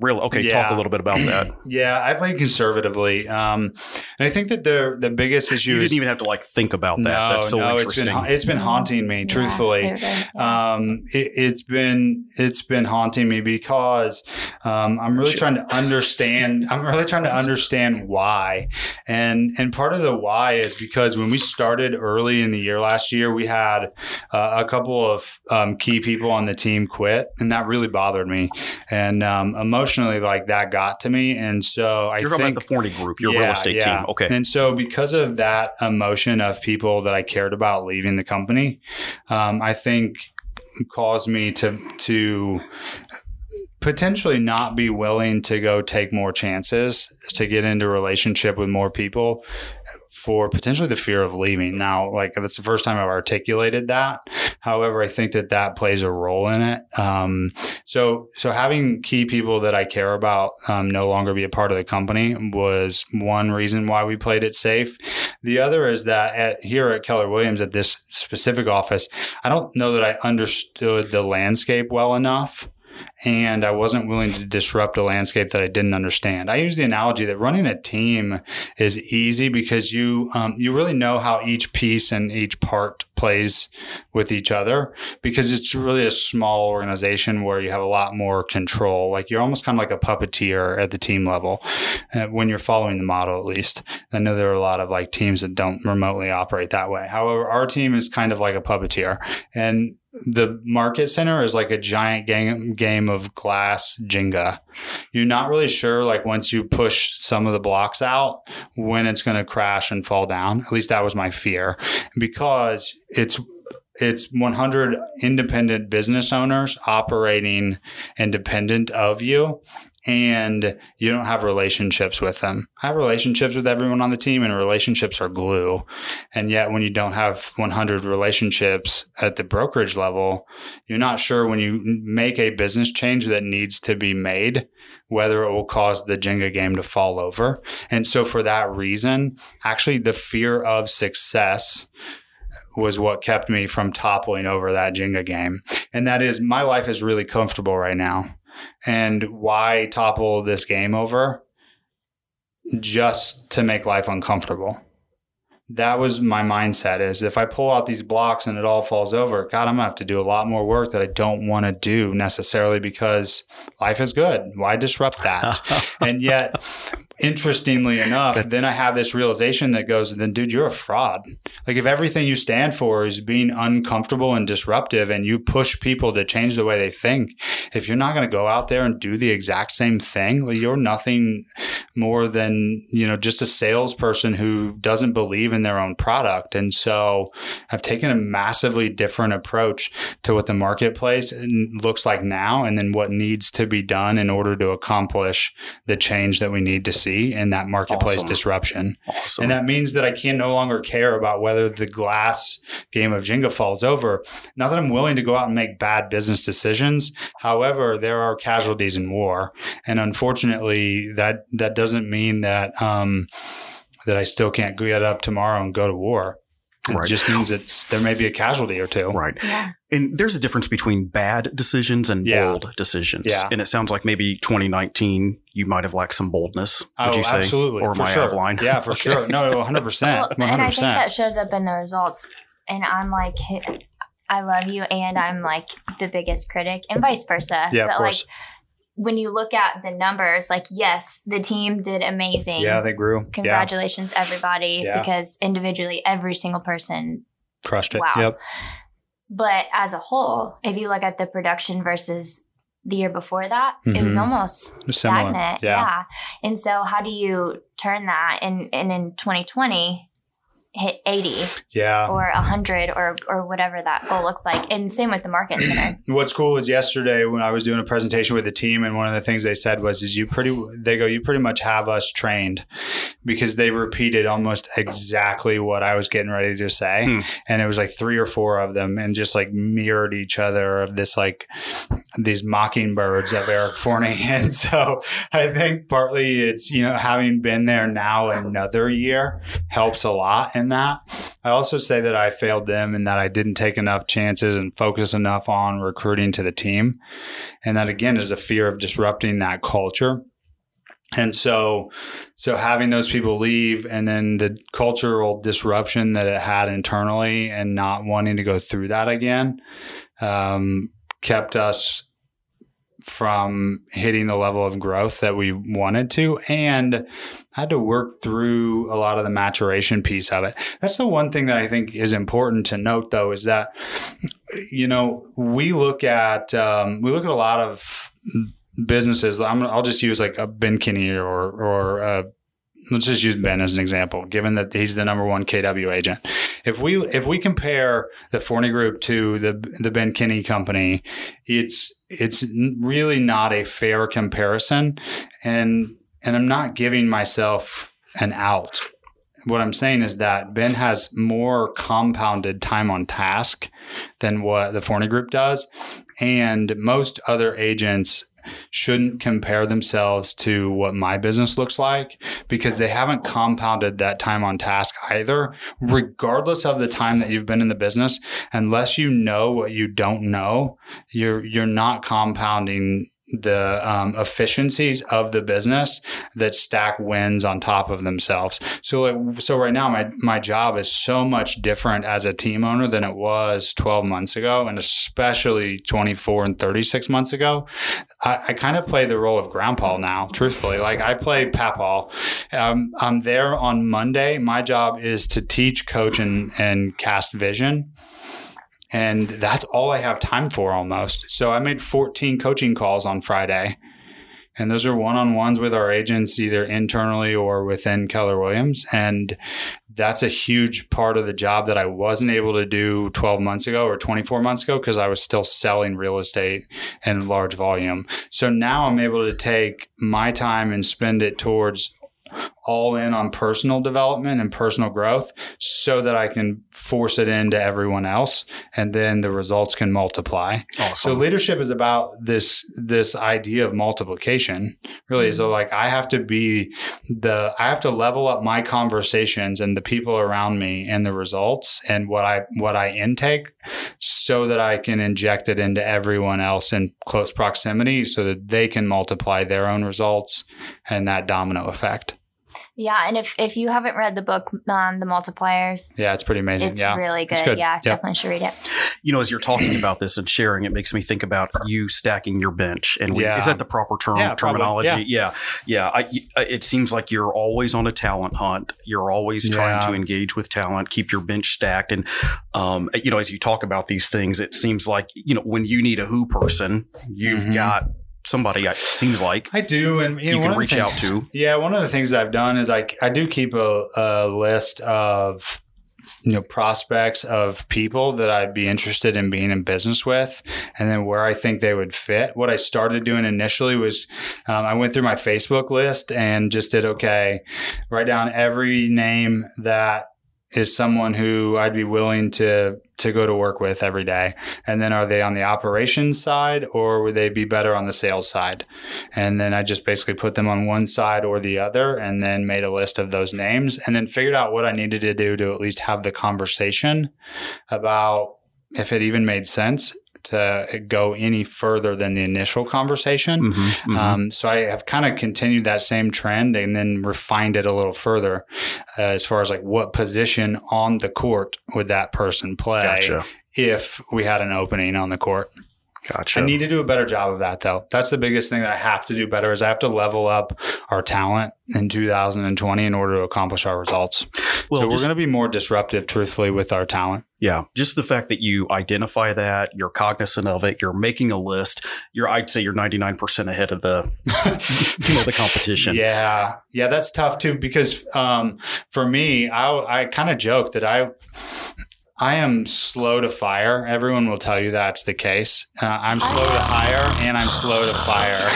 Speaker 2: Real okay. Talk a little bit about that.
Speaker 1: Yeah, I play conservatively, um, and I think that the the biggest issue
Speaker 2: You didn't even have to like think about that.
Speaker 1: no,
Speaker 2: That's so
Speaker 1: no, it's
Speaker 2: interesting.
Speaker 1: been ha- it's been haunting me, truthfully.
Speaker 3: they're yeah.
Speaker 1: Um, it, it's been it's been haunting me because um, I'm really trying to understand. I'm really trying to understand why, and and part of the why is because when we started early in the year last year, we had uh, a couple of um, key people on the team quit, and that really bothered me, and um, emotionally, like that got to me, and so I
Speaker 2: You're
Speaker 1: think
Speaker 2: about the Forney Group, your real estate
Speaker 1: yeah.
Speaker 2: team. Okay.
Speaker 1: And so, because of that emotion of people that I cared about leaving the company, um, I think caused me to to potentially not be willing to go take more chances to get into a relationship with more people for potentially the fear of leaving. Now, like that's the first time I've articulated that. However, I think that that plays a role in it. Um, so, so having key people that I care about um, no longer be a part of the company was one reason why we played it safe. The other is that at, here at Keller Williams at this specific office, I don't know that I understood the landscape well enough and I wasn't willing to disrupt a landscape that I didn't understand. I use the analogy that running a team is easy because you um, you really know how each piece and each part plays with each other because it's really a small organization where you have a lot more control. Like you're almost kind of like a puppeteer at the team level uh, when you're following the model, at least. I know there are a lot of like teams that don't remotely operate that way. However, our team is kind of like a puppeteer and the market center is like a giant game game of glass Jenga. You're not really sure, like once you push some of the blocks out, when it's going to crash and fall down. At least that was my fear, because it's it's 100 independent business owners operating independent of you and you don't have relationships with them. I have relationships with everyone on the team and relationships are glue. And yet when you don't have 100 relationships at the brokerage level, you're not sure when you make a business change that needs to be made whether it will cause the Jenga game to fall over. And so for that reason, actually the fear of success was what kept me from toppling over that Jenga game. And that is my life is really comfortable right now. And why topple this game over? Just to make life uncomfortable. That was my mindset is if I pull out these blocks and it all falls over, God, I'm gonna have to do a lot more work that I don't want to do necessarily because life is good. Why disrupt that? and yet interestingly enough, then I have this realization that goes, then dude, you're a fraud. Like if everything you stand for is being uncomfortable and disruptive and you push people to change the way they think, if you're not going to go out there and do the exact same thing, well, you're nothing more than, you know, just a salesperson who doesn't believe in their own product. And so I've taken a massively different approach to what the marketplace looks like now and then what needs to be done in order to accomplish the change that we need to see in that marketplace
Speaker 2: Awesome.
Speaker 1: disruption.
Speaker 2: awesome.
Speaker 1: And that means that I can no longer care about whether the glass game of Jenga falls over. Not that I'm willing to go out and make bad business decisions. However, there are casualties in war. And unfortunately, that, that doesn't mean that, um, that I still can't get up tomorrow and go to war. It
Speaker 2: Right.
Speaker 1: just means it's there may be a casualty or two.
Speaker 2: right.
Speaker 3: Yeah.
Speaker 2: And there's a difference between bad decisions and
Speaker 1: Yeah.
Speaker 2: bold decisions.
Speaker 1: Yeah.
Speaker 2: And it sounds like maybe 2019 you might have lacked some boldness. Would
Speaker 1: Oh,
Speaker 2: you say?
Speaker 1: absolutely.
Speaker 2: Or am
Speaker 1: for
Speaker 2: I
Speaker 1: sure.
Speaker 2: out of line?
Speaker 1: Yeah, for
Speaker 2: Okay.
Speaker 1: sure. No, 100%.
Speaker 3: Well, and I think that shows up in the results. And I'm like, I love you and I'm like the biggest critic and vice versa.
Speaker 1: Yeah, of course.
Speaker 3: like when you look at the numbers, like yes, the team did amazing.
Speaker 1: Yeah, they grew. Yeah,
Speaker 3: Congratulations, everybody,
Speaker 1: Yeah.
Speaker 3: because individually, every single person.
Speaker 1: crushed it.
Speaker 3: Wow.
Speaker 1: Yep.
Speaker 3: But as a whole, if you look at the production versus the year before that, it was
Speaker 1: Mhm.
Speaker 3: almost stagnant.
Speaker 1: Yeah.
Speaker 3: And so, how do you turn that? And and in 2020, hit 80
Speaker 1: Yeah.
Speaker 3: or 100 or or whatever that goal looks like. And same with the market center.
Speaker 1: What's cool is yesterday when I was doing a presentation with the team, and one of the things they said was, "Is you pretty?" They go, "You pretty much have us trained," because they repeated almost exactly what I was getting ready to say,
Speaker 2: Hmm.
Speaker 1: and it was like three or four of them, and just like mirrored each other of this like these mockingbirds of Eric Forney, and so I think partly it's you know having been there now another year helps a lot in that. I also say that I failed them and that I didn't take enough chances and focus enough on recruiting to the team. And that again is a fear of disrupting that culture. And so so having those people leave and then the cultural disruption that it had internally and not wanting to go through that again um, kept us from hitting the level of growth that we wanted to and had to work through a lot of the maturation piece of it. That's the one thing that I think is important to note though is that you know, we look at um, we look at a lot of businesses. I'm, I'll just use like a Ben Kinney or or uh, let's just use Ben as an example. Given that he's the number one KW agent, if we if we compare the Forney Group to the the Ben Kinney company, it's it's really not a fair comparison, and and I'm not giving myself an out. What I'm saying is that Ben has more compounded time on task than what the Forney Group does, and most other agents shouldn't compare themselves to what my business looks like because they haven't compounded that time on task either regardless of the time that you've been in the business. Unless you know what you don't know you're you're not compounding the um, efficiencies of the business that stack wins on top of themselves. So, like, so right now, my my job is so much different as a team owner than it was 12 months ago, and especially 24 and 36 months ago. I, I kind of play the role of grandpa now. Truthfully, like I play papaw. Um, I'm there on Monday. My job is to teach, coach, and and cast vision and that's all I have time for almost. So I made 14 coaching calls on Friday. And those are one on ones with our agents, either internally or within Keller Williams. And that's a huge part of the job that I wasn't able to do 12 months ago or 24 months ago because I was still selling real estate in large volume. So now I'm able to take my time and spend it towards all in on personal development and personal growth so that I can force it into everyone else and then the results can multiply.
Speaker 2: Awesome.
Speaker 1: So leadership is about this this idea of multiplication. Really, so mm-hmm. like I have to be the I have to level up my conversations and the people around me and the results and what I what I intake so that I can inject it into everyone else in close proximity so that they can multiply their own results and that domino effect.
Speaker 3: Yeah, and if if you haven't read the book, um, The Multipliers,
Speaker 1: Yeah, it's pretty amazing.
Speaker 3: it's
Speaker 1: yeah.
Speaker 3: really good.
Speaker 1: It's good.
Speaker 3: Yeah,
Speaker 1: Yep.
Speaker 3: definitely should read it.
Speaker 2: you know, as you're talking about this and sharing, it makes me think about you stacking your bench. And we,
Speaker 1: Yeah.
Speaker 2: is that the proper term
Speaker 1: Yeah, probably.
Speaker 2: terminology? Yeah, yeah. I, I- it seems like you're always on a talent hunt. You're always trying
Speaker 1: Yeah.
Speaker 2: to engage with talent, keep your bench stacked, and um, you know, as you talk about these things, it seems like you know when you need a who person, you've
Speaker 1: Mhm.
Speaker 2: got somebody. It seems like
Speaker 1: I do, and you,
Speaker 2: you
Speaker 1: know,
Speaker 2: can reach
Speaker 1: thing-
Speaker 2: out to.
Speaker 1: Yeah, one of the things I've done is I I do keep a, a list of you know prospects of people that I'd be interested in being in business with, and then where I think they would fit. What I started doing initially was um, I went through my Facebook list and just did okay, write down every name that is someone who I'd be willing to to go to work with every day. And then are they on the operations side or would they be better on the sales side? And then I just basically put them on one side or the other and then made a list of those names and then figured out what I needed to do to at least have the conversation about if it even made sense to go any further than the initial conversation.
Speaker 2: Mhm, mhm.
Speaker 1: Um, so I have kind of continued that same trend and then refined it a little further uh, as far as like what position on the court would that person play
Speaker 2: gotcha.
Speaker 1: if we had an opening on the court.
Speaker 2: Gotcha.
Speaker 1: I need to do a better job of that though. That's the biggest thing that I have to do better is I have to level up our talent in 2020 in order to accomplish our results.
Speaker 2: well,
Speaker 1: so we're going to be more disruptive truthfully with our talent.
Speaker 2: Yeah, just the fact that you identify that, you're cognizant of it, you're making a list. You're, I'd say, you're 99 percent ahead of the, you know, the competition.
Speaker 1: Yeah, yeah, that's tough too because um, for me, I I kind of joke that I I am slow to fire. Everyone will tell you that's the case. Uh, I'm slow to hire and I'm slow to fire.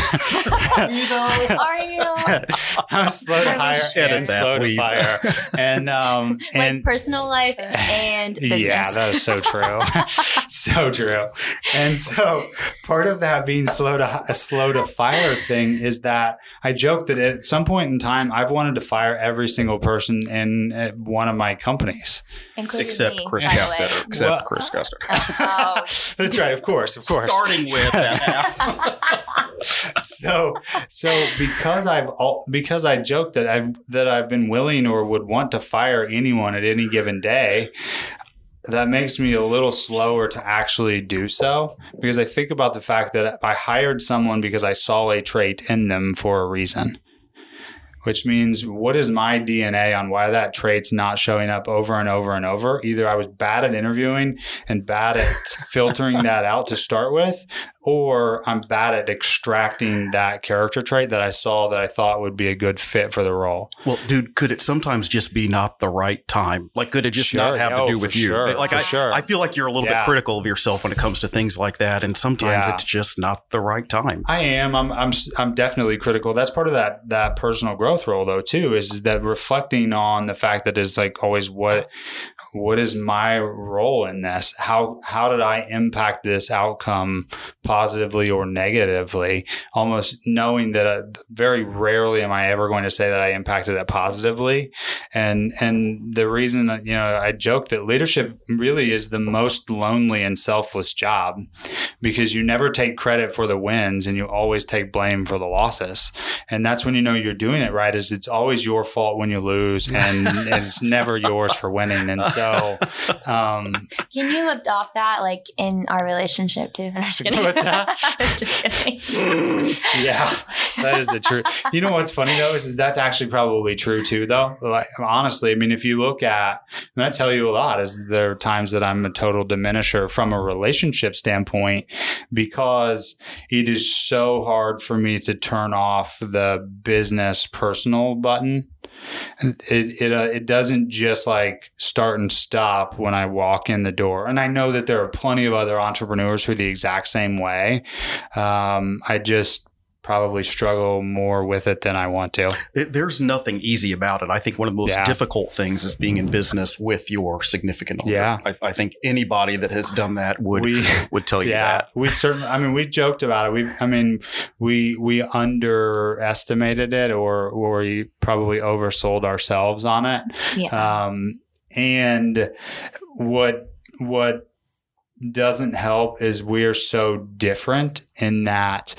Speaker 3: Are you?
Speaker 1: I'm slow to hire
Speaker 2: Edit
Speaker 1: and
Speaker 2: that,
Speaker 1: slow
Speaker 2: please.
Speaker 1: to fire. And um and
Speaker 3: like personal life and business.
Speaker 1: Yeah, that is so true. so true. And so part of that being slow to a slow to fire thing is that I joke that at some point in time I've wanted to fire every single person in uh, one of my companies.
Speaker 3: Including
Speaker 2: Except
Speaker 3: me,
Speaker 2: Chris
Speaker 3: by way.
Speaker 2: Gastetter. Except
Speaker 1: Well-
Speaker 2: Chris Gastetter.
Speaker 3: Oh,
Speaker 1: That's right, of course, of course.
Speaker 2: Starting with that
Speaker 1: so so because I've al- because I joke that I've that I've been willing or would want to fire anyone at any given day, that makes me a little slower to actually do so because I think about the fact that I hired someone because I saw a trait in them for a reason. Which means, what is my DNA on why that trait's not showing up over and over and over? Either I was bad at interviewing and bad at filtering that out to start with, or I'm bad at extracting that character trait that I saw that I thought would be a good fit for the role.
Speaker 2: Well, dude, could it sometimes just be not the right time? Like, could it just
Speaker 1: Sure.
Speaker 2: not have
Speaker 1: Oh,
Speaker 2: to do with you?
Speaker 1: sure.
Speaker 2: Like, I,
Speaker 1: sure.
Speaker 2: I feel like you're a little
Speaker 1: Yeah.
Speaker 2: bit critical of yourself when it comes to things like that, and sometimes
Speaker 1: Yeah.
Speaker 2: it's just not the right time.
Speaker 1: I am. I'm. I'm. I'm definitely critical. That's part of that that personal growth role, though. Too is that reflecting on the fact that it's like always what what is my role in this? How how did I impact this outcome positively or negatively? Almost knowing that uh, very rarely am I ever going to say that I impacted it positively, and and the reason that you know I joke that leadership really is the most lonely and selfless job because you never take credit for the wins and you always take blame for the losses. And that's when you know you're doing it right is it's always your fault when you lose and, and it's never yours for winning. And so um
Speaker 3: can you adopt that like in our relationship too? I'm just kidding.
Speaker 1: What's that?
Speaker 3: I'm just kidding.
Speaker 1: yeah, that is the truth. You know what's funny though is, is that's actually probably true too though. Like honestly, I mean if you look at and I tell you a lot is there are times that I'm a total diminisher from a relationship standpoint because it is so hard for me to turn off the business personal button. It it uh, it doesn't just like start and stop when I walk in the door, and I know that there are plenty of other entrepreneurs who are the exact same way. Um, I just probably struggle more with it than I want to.
Speaker 2: There's nothing easy about it. I think one of the most
Speaker 1: Yeah.
Speaker 2: difficult things is being in business with your significant other.
Speaker 1: Yeah.
Speaker 2: I, I think anybody that has done that would
Speaker 1: We
Speaker 2: would tell you
Speaker 1: yeah,
Speaker 2: that.
Speaker 1: we certainly. I mean, we joked about it. We, I mean, we we underestimated it, or or we probably oversold ourselves on it.
Speaker 3: Yeah.
Speaker 1: Um, and what what doesn't help is we're so different in that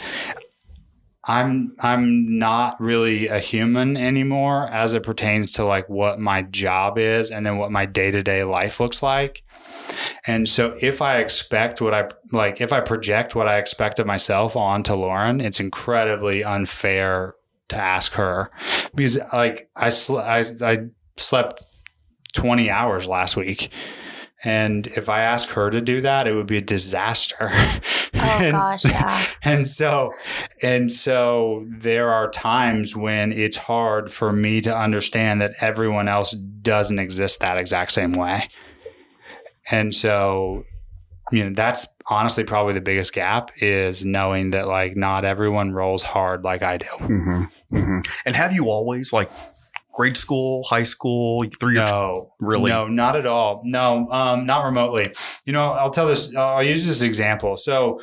Speaker 1: I'm I'm not really a human anymore as it pertains to like what my job is and then what my day-to-day life looks like. And so if I expect what I like if I project what I expect of myself onto Lauren, it's incredibly unfair to ask her because like I sl- I, I slept 20 hours last week. And if I ask her to do that, it would be a disaster.
Speaker 3: oh
Speaker 1: And-
Speaker 3: gosh, yeah.
Speaker 1: and so and so there are times when it's hard for me to understand that everyone else doesn't exist that exact same way and so you know that's honestly probably the biggest gap is knowing that like not everyone rolls hard like i do
Speaker 2: hmm hmm And have you always like grade school, high school, through your
Speaker 1: no.
Speaker 2: really?
Speaker 1: no not at all. No um not remotely. You know i'll tell this i'll use this example. So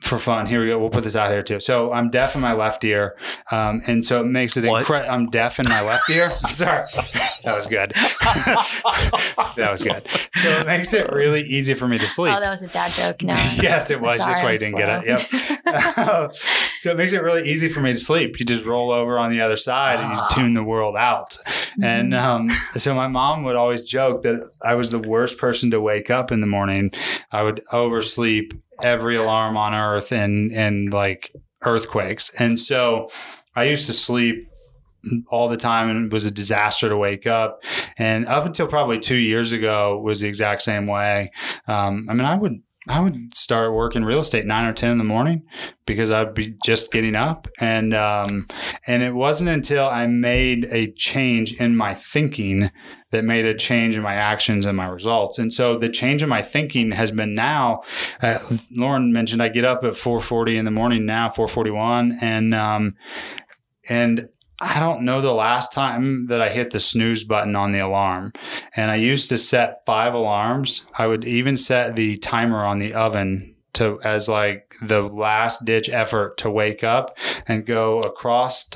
Speaker 1: for fun, here we go. We'll put this out here too. So I'm deaf in my left ear, um, and so it makes it incredible. I'm deaf in my left ear. Sorry, that was good. that was good. So it makes it really easy for me to sleep.
Speaker 3: Oh, that was a dad joke. No.
Speaker 1: yes, it was. That's why you
Speaker 3: I'm
Speaker 1: didn't get it. Yep. so it makes it really easy for me to sleep. You just roll over on the other side and you
Speaker 2: Ah.
Speaker 1: tune the world out. And
Speaker 3: Mm-hmm.
Speaker 1: um, so my mom would always joke that I was the worst person to wake up in the morning. I would oversleep every alarm on earth and and like earthquakes. And so I used to sleep all the time and it was a disaster to wake up. And up until probably two years ago was the exact same way. Um, I mean, I would I would start working real estate nine or ten in the morning because I'd be just getting up, and um, and it wasn't until I made a change in my thinking that made a change in my actions and my results. And so the change in my thinking has been now. Uh, Lauren mentioned I get up at four forty in the morning now, four forty one, and um, and I don't know the last time that I hit the snooze button on the alarm. And I used to set five alarms. I would even set the timer on the oven to as like the last ditch effort to wake up and go across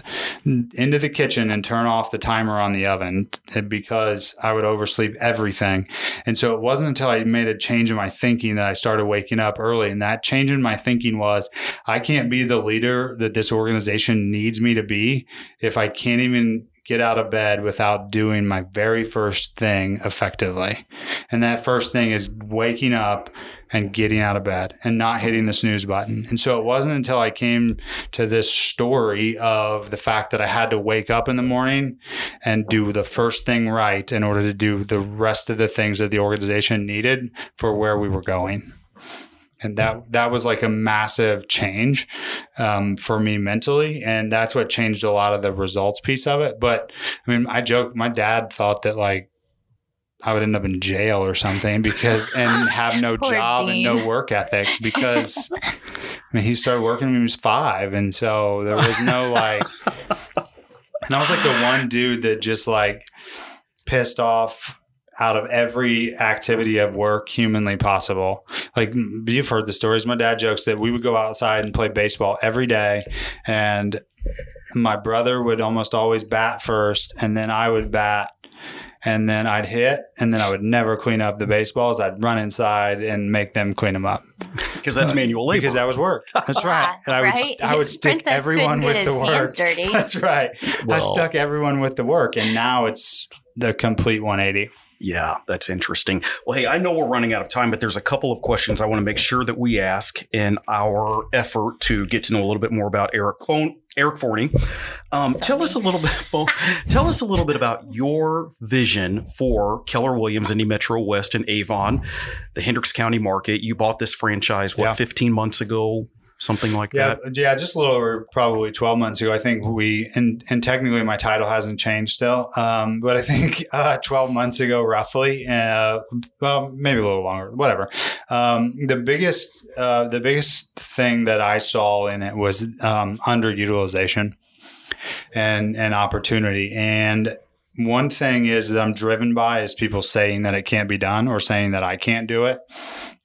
Speaker 1: into the kitchen and turn off the timer on the oven because I would oversleep everything. And so it wasn't until I made a change in my thinking that I started waking up early. And that change in my thinking was I can't be the leader that this organization needs me to be if I can't even get out of bed without doing my very first thing effectively. And that first thing is waking up and getting out of bed and not hitting the snooze button. And so it wasn't until I came to this story of the fact that I had to wake up in the morning and do the first thing right in order to do the rest of the things that the organization needed for where we were going. And that that was like a massive change um, for me mentally. And that's what changed a lot of the results piece of it. But i mean i joke my dad thought that like i would end up in jail or something because and have no job and no work ethic because i mean he started working when he was five and so there was no like and i was like the one dude that just like pissed off out of every activity of work humanly possible. Like you've heard the stories. My dad jokes that we would go outside and play baseball every day, and my brother would almost always bat first, and then I would bat. And then I'd hit, and then I would never clean up the baseballs. I'd run inside and make them clean them up
Speaker 2: because that's manual labor.
Speaker 1: because that was work. That's right. And I would,
Speaker 3: Right?
Speaker 1: I would stick
Speaker 3: Princess
Speaker 1: everyone with the work.
Speaker 3: dirty.
Speaker 1: That's right. I stuck everyone with the work, and now it's the complete 180.
Speaker 2: Yeah, that's interesting. Well, hey, I know we're running out of time, but there's a couple of questions I want to make sure that we ask in our effort to get to know a little bit more about Eric Eric Forney. Um, tell us a little bit. Tell us a little bit about your vision for Keller Williams, Indy Metro West, and Avon, the Hendricks County market. You bought this franchise what
Speaker 1: Yeah.
Speaker 2: 15 months ago, something like
Speaker 1: Yeah,
Speaker 2: that.
Speaker 1: yeah, just a little over probably 12 months ago. I think we, and, and technically my title hasn't changed still, um, but I think uh, 12 months ago, roughly, uh, well, maybe a little longer, whatever. Um, the biggest, uh, the biggest thing that I saw in it was um, underutilization and and opportunity. And one thing is that I'm driven by is people saying that it can't be done or saying that I can't do it.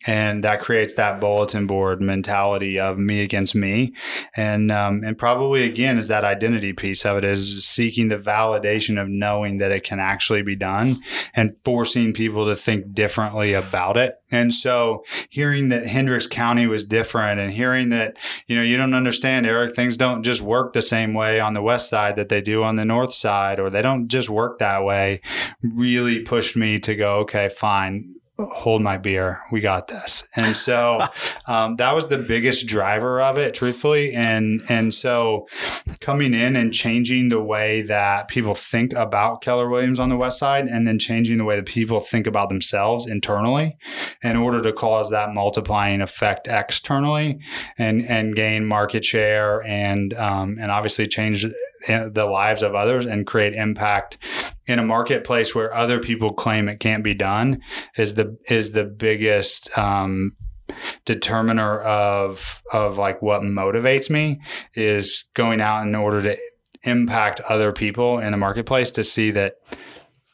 Speaker 1: And that creates that bulletin board mentality of me against me. And um, and probably again is that identity piece of it is seeking the validation of knowing that it can actually be done and forcing people to think differently about it. And so hearing that Hendricks County was different and hearing that, you know, you don't understand, Eric, things don't just work the same way on the west side that they do on the north side, or they don't just work that way, really pushed me to go, okay, fine. Hold my beer. We got this. And so um, that was the biggest driver of it, truthfully. And and so coming in and changing the way that people think about Keller Williams on the west side, and then changing the way that people think about themselves internally, in order to cause that multiplying effect externally, and and gain market share, and um, and obviously change the lives of others and create impact in a marketplace where other people claim it can't be done is the is the biggest um, determiner of of like what motivates me is going out in order to impact other people in the marketplace to see that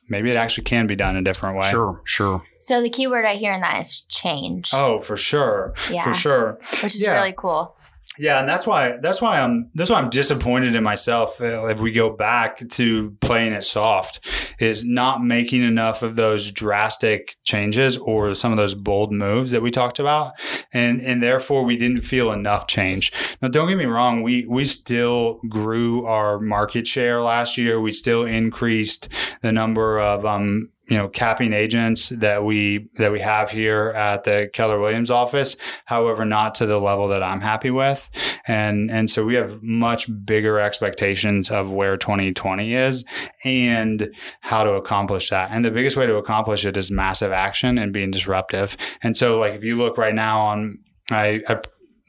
Speaker 1: maybe it actually can be done a different way.
Speaker 2: Sure, sure.
Speaker 3: So the key word I hear in that is change.
Speaker 1: Oh, for sure,
Speaker 3: yeah,
Speaker 1: for sure.
Speaker 3: which is
Speaker 1: Yeah.
Speaker 3: really cool.
Speaker 1: Yeah, and that's why that's why I'm that's why I'm disappointed in myself. uh, If we go back to playing it soft, is not making enough of those drastic changes or some of those bold moves that we talked about, and and therefore we didn't feel enough change. Now, don't get me wrong, we we still grew our market share last year. We still increased the number of um you know capping agents that we that we have here at the Keller Williams office however not to the level that I'm happy with. And and so we have much bigger expectations of where 2020 is and how to accomplish that. And the biggest way to accomplish it is massive action and being disruptive. And so like if you look right now on I, I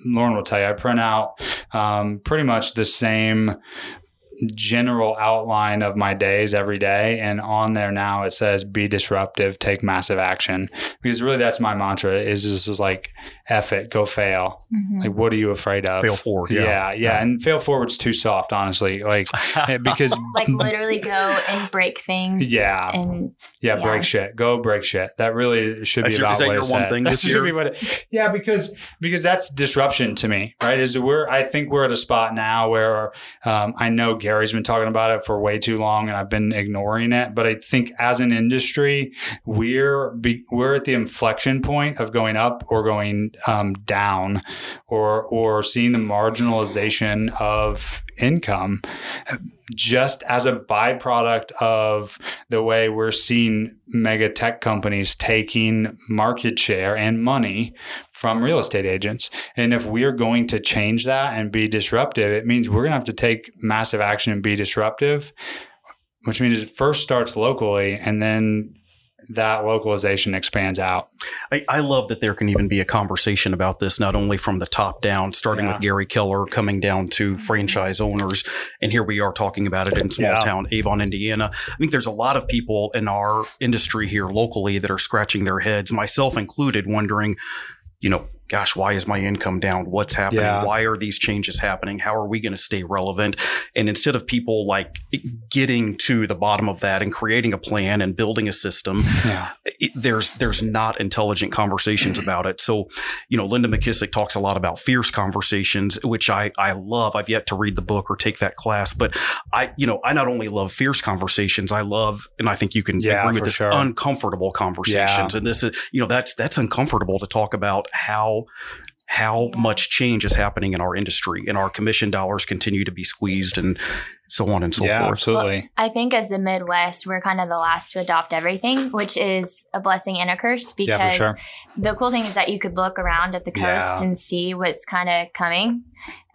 Speaker 1: Lauren will tell you I print out um, pretty much the same general outline of my days every day. And on there now it says be disruptive take massive action. Because really that's my mantra is just is like F it go fail
Speaker 3: Mhm.
Speaker 1: like what are you afraid of
Speaker 2: Fail forward,
Speaker 1: yeah
Speaker 2: yeah.
Speaker 1: yeah,
Speaker 2: Yeah.
Speaker 1: and fail forward's too soft honestly like because
Speaker 3: like literally go and break things.
Speaker 1: Yeah.
Speaker 3: and
Speaker 1: yeah,
Speaker 3: yeah.
Speaker 1: break shit go break shit that really should be
Speaker 2: your-
Speaker 1: about
Speaker 2: is that
Speaker 1: what
Speaker 2: your one
Speaker 1: said.
Speaker 2: thing
Speaker 1: That
Speaker 2: this
Speaker 1: should
Speaker 2: year?
Speaker 1: be what it- yeah because because that's disruption to me right is we're I think we're at a spot now where um, I know Gary's been talking about it for way too long and I've been ignoring it but I think as an industry we're be, we're at the inflection point of going up or going um, down or or seeing the marginalization of income just as a byproduct of the way we're seeing mega tech companies taking market share and money from real estate agents. And if we're going to change that and be disruptive, it means we're going to have to take massive action and be disruptive, which means it first starts locally and then that localization expands out.
Speaker 2: I, I love that there can even be a conversation about this, not only from the top down, starting
Speaker 1: Yeah.
Speaker 2: with Gary Keller, coming down to mm-hmm. franchise owners. And here we are talking about it in small
Speaker 1: Yeah.
Speaker 2: town Avon, Indiana. I think there's a lot of people in our industry here locally that are scratching their heads, myself included, wondering, you know, gosh, why is my income down? What's happening?
Speaker 1: Yeah.
Speaker 2: Why are these changes happening? How are we going to stay relevant? And instead of people like getting to the bottom of that and creating a plan and building a system,
Speaker 1: Yeah.
Speaker 2: it, there's there's not intelligent conversations about it. So, you know, Linda McKissick talks a lot about fierce conversations, which I I love. I've yet to read the book or take that class, but I you know I not only love fierce conversations, I love, and I think you can
Speaker 1: Yeah,
Speaker 2: agree with this,
Speaker 1: sure.
Speaker 2: uncomfortable conversations. And this is you know that's that's uncomfortable to talk about how how
Speaker 3: Yeah.
Speaker 2: much change is happening in our industry and our commission dollars continue to be squeezed and so on and so
Speaker 1: yeah,
Speaker 2: forth.
Speaker 1: absolutely.
Speaker 3: I think as the Midwest, we're kind of the last to adopt everything, which is a blessing and a curse because
Speaker 1: Yeah, sure.
Speaker 3: the cool thing is that you could look around at the coast
Speaker 1: Yeah.
Speaker 3: and see what's kind of coming.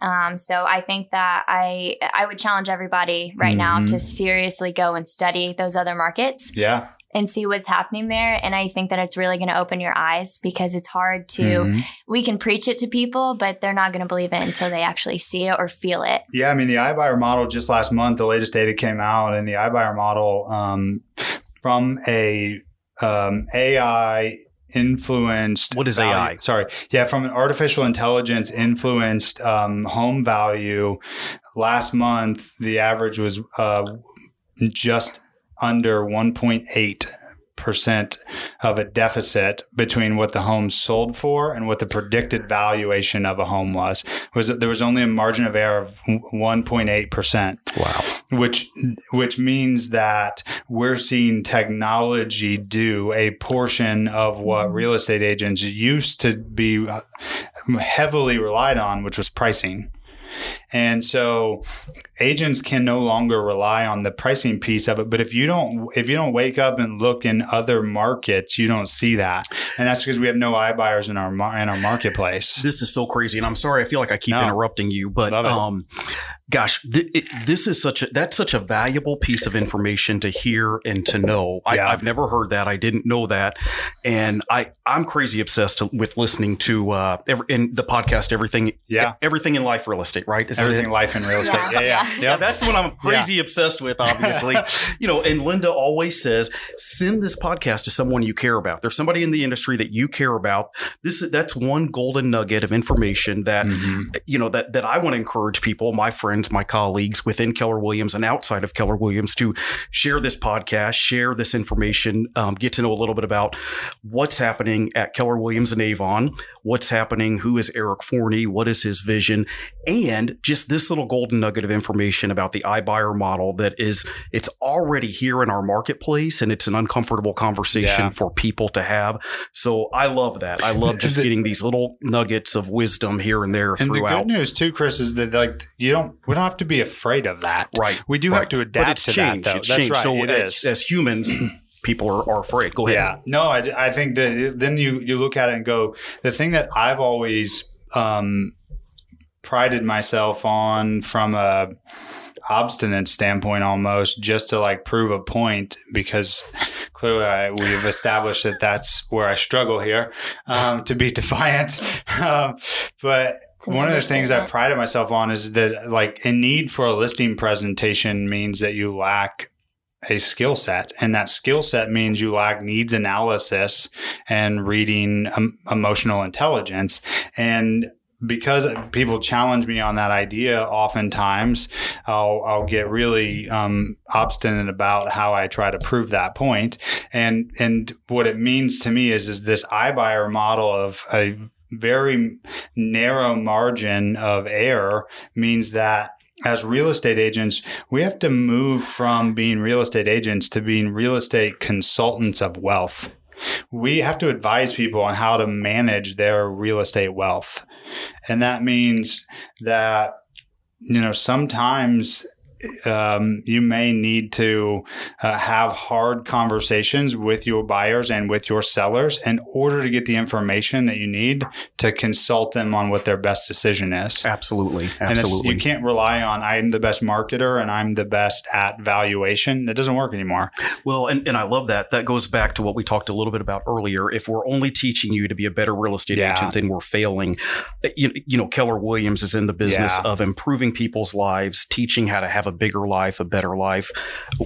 Speaker 3: Um, so I think that I I would challenge everybody right now
Speaker 1: Mhm.
Speaker 3: to seriously go and study those other markets
Speaker 1: Yeah.
Speaker 3: And see what's happening there. And I think that it's really going to open your eyes because it's hard to
Speaker 1: Mhm.
Speaker 3: we can preach it to people, but they're not going to believe it until they actually see it or feel it.
Speaker 1: Yeah, I mean the iBuyer model just last month, the latest data came out, and the iBuyer model um, from a um, AI influenced.
Speaker 2: What is
Speaker 1: value-
Speaker 2: AI?
Speaker 1: Sorry, yeah, from an artificial intelligence influenced um, home value. Last month, the average was uh, just under one point eight percent of a deficit between what the home sold for and what the predicted valuation of a home was was that there was only a margin of error of 1.8%,
Speaker 2: Wow.
Speaker 1: which which means that we're seeing technology do a portion of what real estate agents used to be uh, heavily relied on, which was pricing. And so agents can no longer rely on the pricing piece of it. But if you don't, if you don't wake up and look in other markets, you don't see that. And that's because we have no iBuyers in our in our marketplace.
Speaker 2: This is so crazy, and I'm sorry. I feel like I keep
Speaker 1: No.
Speaker 2: interrupting you, but um, gosh, th- it, this is such a that's such a valuable piece of information to hear and to know. I,
Speaker 1: Yeah.
Speaker 2: I've never heard that. I didn't know that, and I I'm crazy obsessed with listening to uh every, in the podcast. Everything,
Speaker 1: Yeah.
Speaker 2: everything in life, real estate, right? Is that-
Speaker 1: Everything life in real estate.
Speaker 3: Yeah.
Speaker 1: Yeah, yeah,
Speaker 3: Yeah.
Speaker 2: yeah, that's what I'm crazy obsessed with, obviously. you know, and Linda always says, send this podcast to someone you care about. There's somebody in the industry that you care about. This that's one golden nugget of information that
Speaker 1: Mhm.
Speaker 2: you know that that I want to encourage people, my friends friends, my colleagues within Keller Williams and outside of Keller Williams to share this podcast, share this information, um, get to know a little bit about what's happening at Keller Williams and Avon, what's happening, who is Eric Forney, what is his vision, and just this little golden nugget of information about the iBuyer model that is it's already here in our marketplace and it's an uncomfortable conversation
Speaker 1: Yeah.
Speaker 2: for people to have. So I love that. I love just
Speaker 1: The-
Speaker 2: getting these little nuggets of wisdom here and there
Speaker 1: And the
Speaker 2: throughout.
Speaker 1: good news too, Chris, is that like you don't we don't have to be afraid of that.
Speaker 2: Right.
Speaker 1: We do have
Speaker 2: Right.
Speaker 1: to
Speaker 2: But
Speaker 1: adapt
Speaker 2: it's
Speaker 1: to
Speaker 2: changed.
Speaker 1: that though.
Speaker 2: It's
Speaker 1: That's
Speaker 2: changed.
Speaker 1: right.
Speaker 2: So
Speaker 1: it
Speaker 2: as,
Speaker 1: is.
Speaker 2: as humans, people are, are afraid. Go ahead.
Speaker 1: Yeah. No, I, I think that then you you look at it and go, the thing that I've always um, prided myself on from a obstinate standpoint almost just to like prove a point because clearly I, we've established that that's where I struggle here um, to be defiant um, but one of the things I
Speaker 3: understatement.
Speaker 1: prided myself on is that like a need for a listing presentation means that you lack a skill set and that skill set means you lack needs analysis and reading um, emotional intelligence. And because people challenge me on that idea oftentimes i'll, I'll get really um, obstinate about how i try to prove that point. And and what it means to me is is this ibuyer model of a very narrow margin of error means that as real estate agents, we have to move from being real estate agents to being real estate consultants of wealth. We have to advise people on how to manage their real estate wealth. And that means that, you know, sometimes um, you may need to uh, have hard conversations with your buyers and with your sellers in order to get the information that you need to consult them on what their best decision is.
Speaker 2: Absolutely. Absolutely.
Speaker 1: you can't rely on I'm the best marketer and I'm the best at valuation. That doesn't work anymore.
Speaker 2: Well, and, and I love that. That goes back to what we talked a little bit about earlier. If we're only teaching you to be a better real estate
Speaker 1: Yeah.
Speaker 2: agent, then we're failing. You, you know, Keller Williams is in the business
Speaker 1: Yeah.
Speaker 2: of improving people's lives, teaching how to have a bigger life, a better life,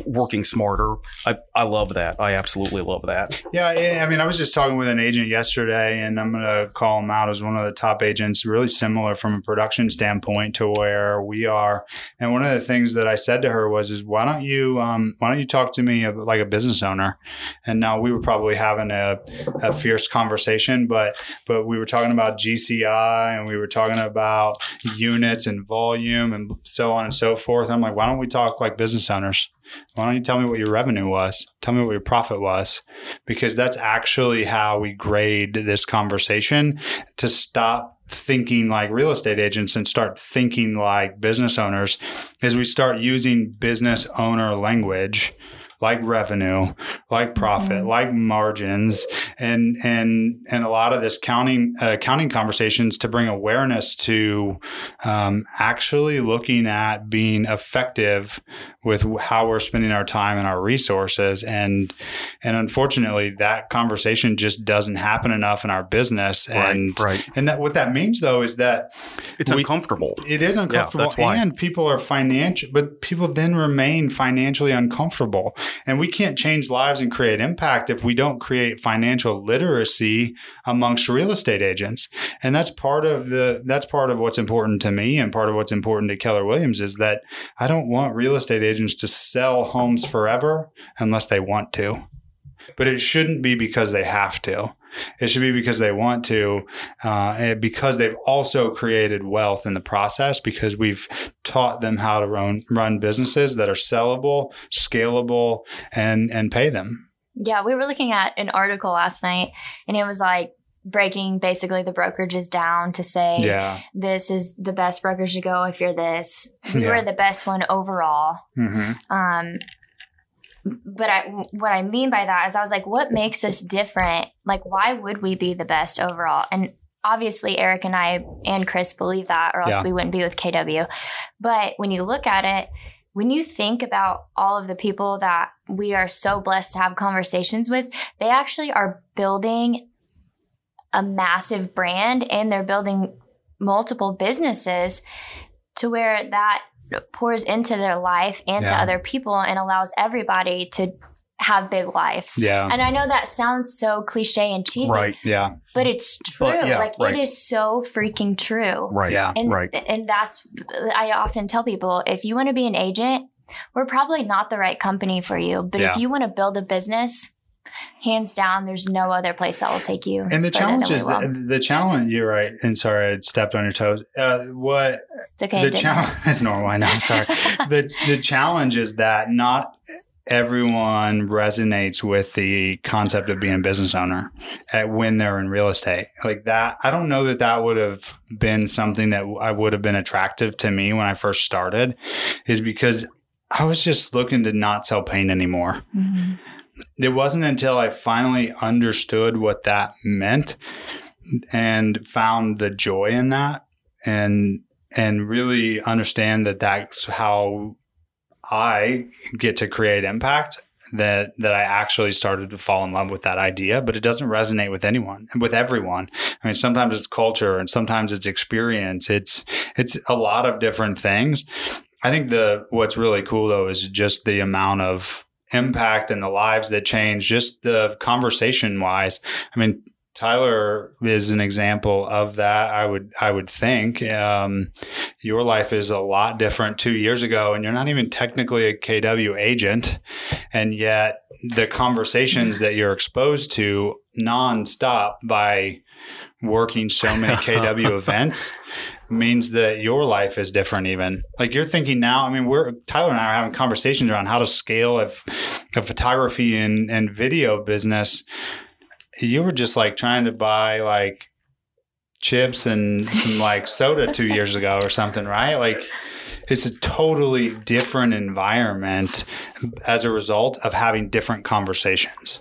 Speaker 2: working smarter. I, I love that. I absolutely love that.
Speaker 1: Yeah, I mean, I was just talking with an agent yesterday, and I'm going to call him out as one of the top agents, really similar from a production standpoint to where we are. And one of the things that I said to her was, "Is why don't you, um, why don't you talk to me like a business owner?" And now we were probably having a, a fierce conversation, but but we were talking about GCI and we were talking about units and volume and so on and so forth. I'm like, why don't we talk like business owners? Why don't you tell me what your revenue was? Tell me what your profit was because that's actually how we grade this conversation to stop thinking like real estate agents and start thinking like business owners is we start using business owner language like revenue like profit
Speaker 3: Mhm.
Speaker 1: like margins and and and a lot of this counting uh, counting conversations to bring awareness to um, actually looking at being effective with how we're spending our time and our resources and and unfortunately that conversation just doesn't happen enough in our business and
Speaker 2: right.
Speaker 1: and that what that means though is that
Speaker 2: It's
Speaker 1: we-
Speaker 2: uncomfortable.
Speaker 1: it is uncomfortable
Speaker 2: why.
Speaker 1: and people are financial but people then remain financially uncomfortable and we can't change lives and create impact if we don't create financial literacy amongst real estate agents and that's part of the that's part of what's important to me and part of what's important to Keller Williams is that I don't want real estate agents to sell homes forever unless they want to but it shouldn't be because they have to it should be because they want to, uh, and because they've also created wealth in the process because we've taught them how to run, run businesses that are sellable, scalable, and and pay them.
Speaker 3: Yeah, we were looking at an article last night and it was like breaking basically the brokerages down to say
Speaker 1: Yeah.
Speaker 3: this is the best brokerage to go if you're this. We
Speaker 1: Yeah.
Speaker 3: were the best one overall.
Speaker 1: hmm
Speaker 3: Um, but I, what I mean by that is, I was like, what makes us different? Like, why would we be the best overall? And obviously, Eric and I and Chris believe that, or else
Speaker 1: Yeah.
Speaker 3: we wouldn't be with KW. But when you look at it, when you think about all of the people that we are so blessed to have conversations with, they actually are building a massive brand and they're building multiple businesses to where that pours into their life and to other people and allows everybody to have big lives.
Speaker 1: Yeah.
Speaker 3: And I know that sounds so cliche and cheesy,
Speaker 2: Right.
Speaker 1: Yeah.
Speaker 3: but it's true.
Speaker 2: But, yeah,
Speaker 3: like
Speaker 2: right.
Speaker 3: it is so freaking true.
Speaker 2: Right.
Speaker 1: Yeah.
Speaker 3: And
Speaker 2: Right.
Speaker 3: and that's I often tell people if you want to be an agent, we're probably not the right company for you. But
Speaker 1: Yeah.
Speaker 3: if you want to build a business, hands down, there's no other place that will take you.
Speaker 1: And the challenge is the, the challenge. You're right. And sorry, I stepped on your toes. Uh, what
Speaker 3: it's okay.
Speaker 1: the challenge? It's normal. I know. Sorry. the The challenge is that not everyone resonates with the concept of being a business owner at, when they're in real estate like that i don't know that that would have been something that i would have been attractive to me when i first started is because i was just looking to not sell paint anymore
Speaker 3: Mhm.
Speaker 1: It wasn't until I finally understood what that meant and found the joy in that and and really understand that that's how I get to create impact that that I actually started to fall in love with that idea. But it doesn't resonate with anyone with everyone. I mean sometimes it's culture and sometimes it's experience. It's it's a lot of different things. I think the what's really cool though is just the amount of impact and the lives that change, just the conversation wise. I mean, Tyler is an example of that. I would I would think um, your life is a lot different two years ago, and you're not even technically a KW agent, and yet the conversations that you're exposed to nonstop by working so many KW events means that your life is different even. Like you're thinking now i mean we're tyler and i are having conversations around how to scale a, a photography and, and video business. You were just like trying to buy like chips and some like soda two years ago or something right? Like it's a totally different environment as a result of having different conversations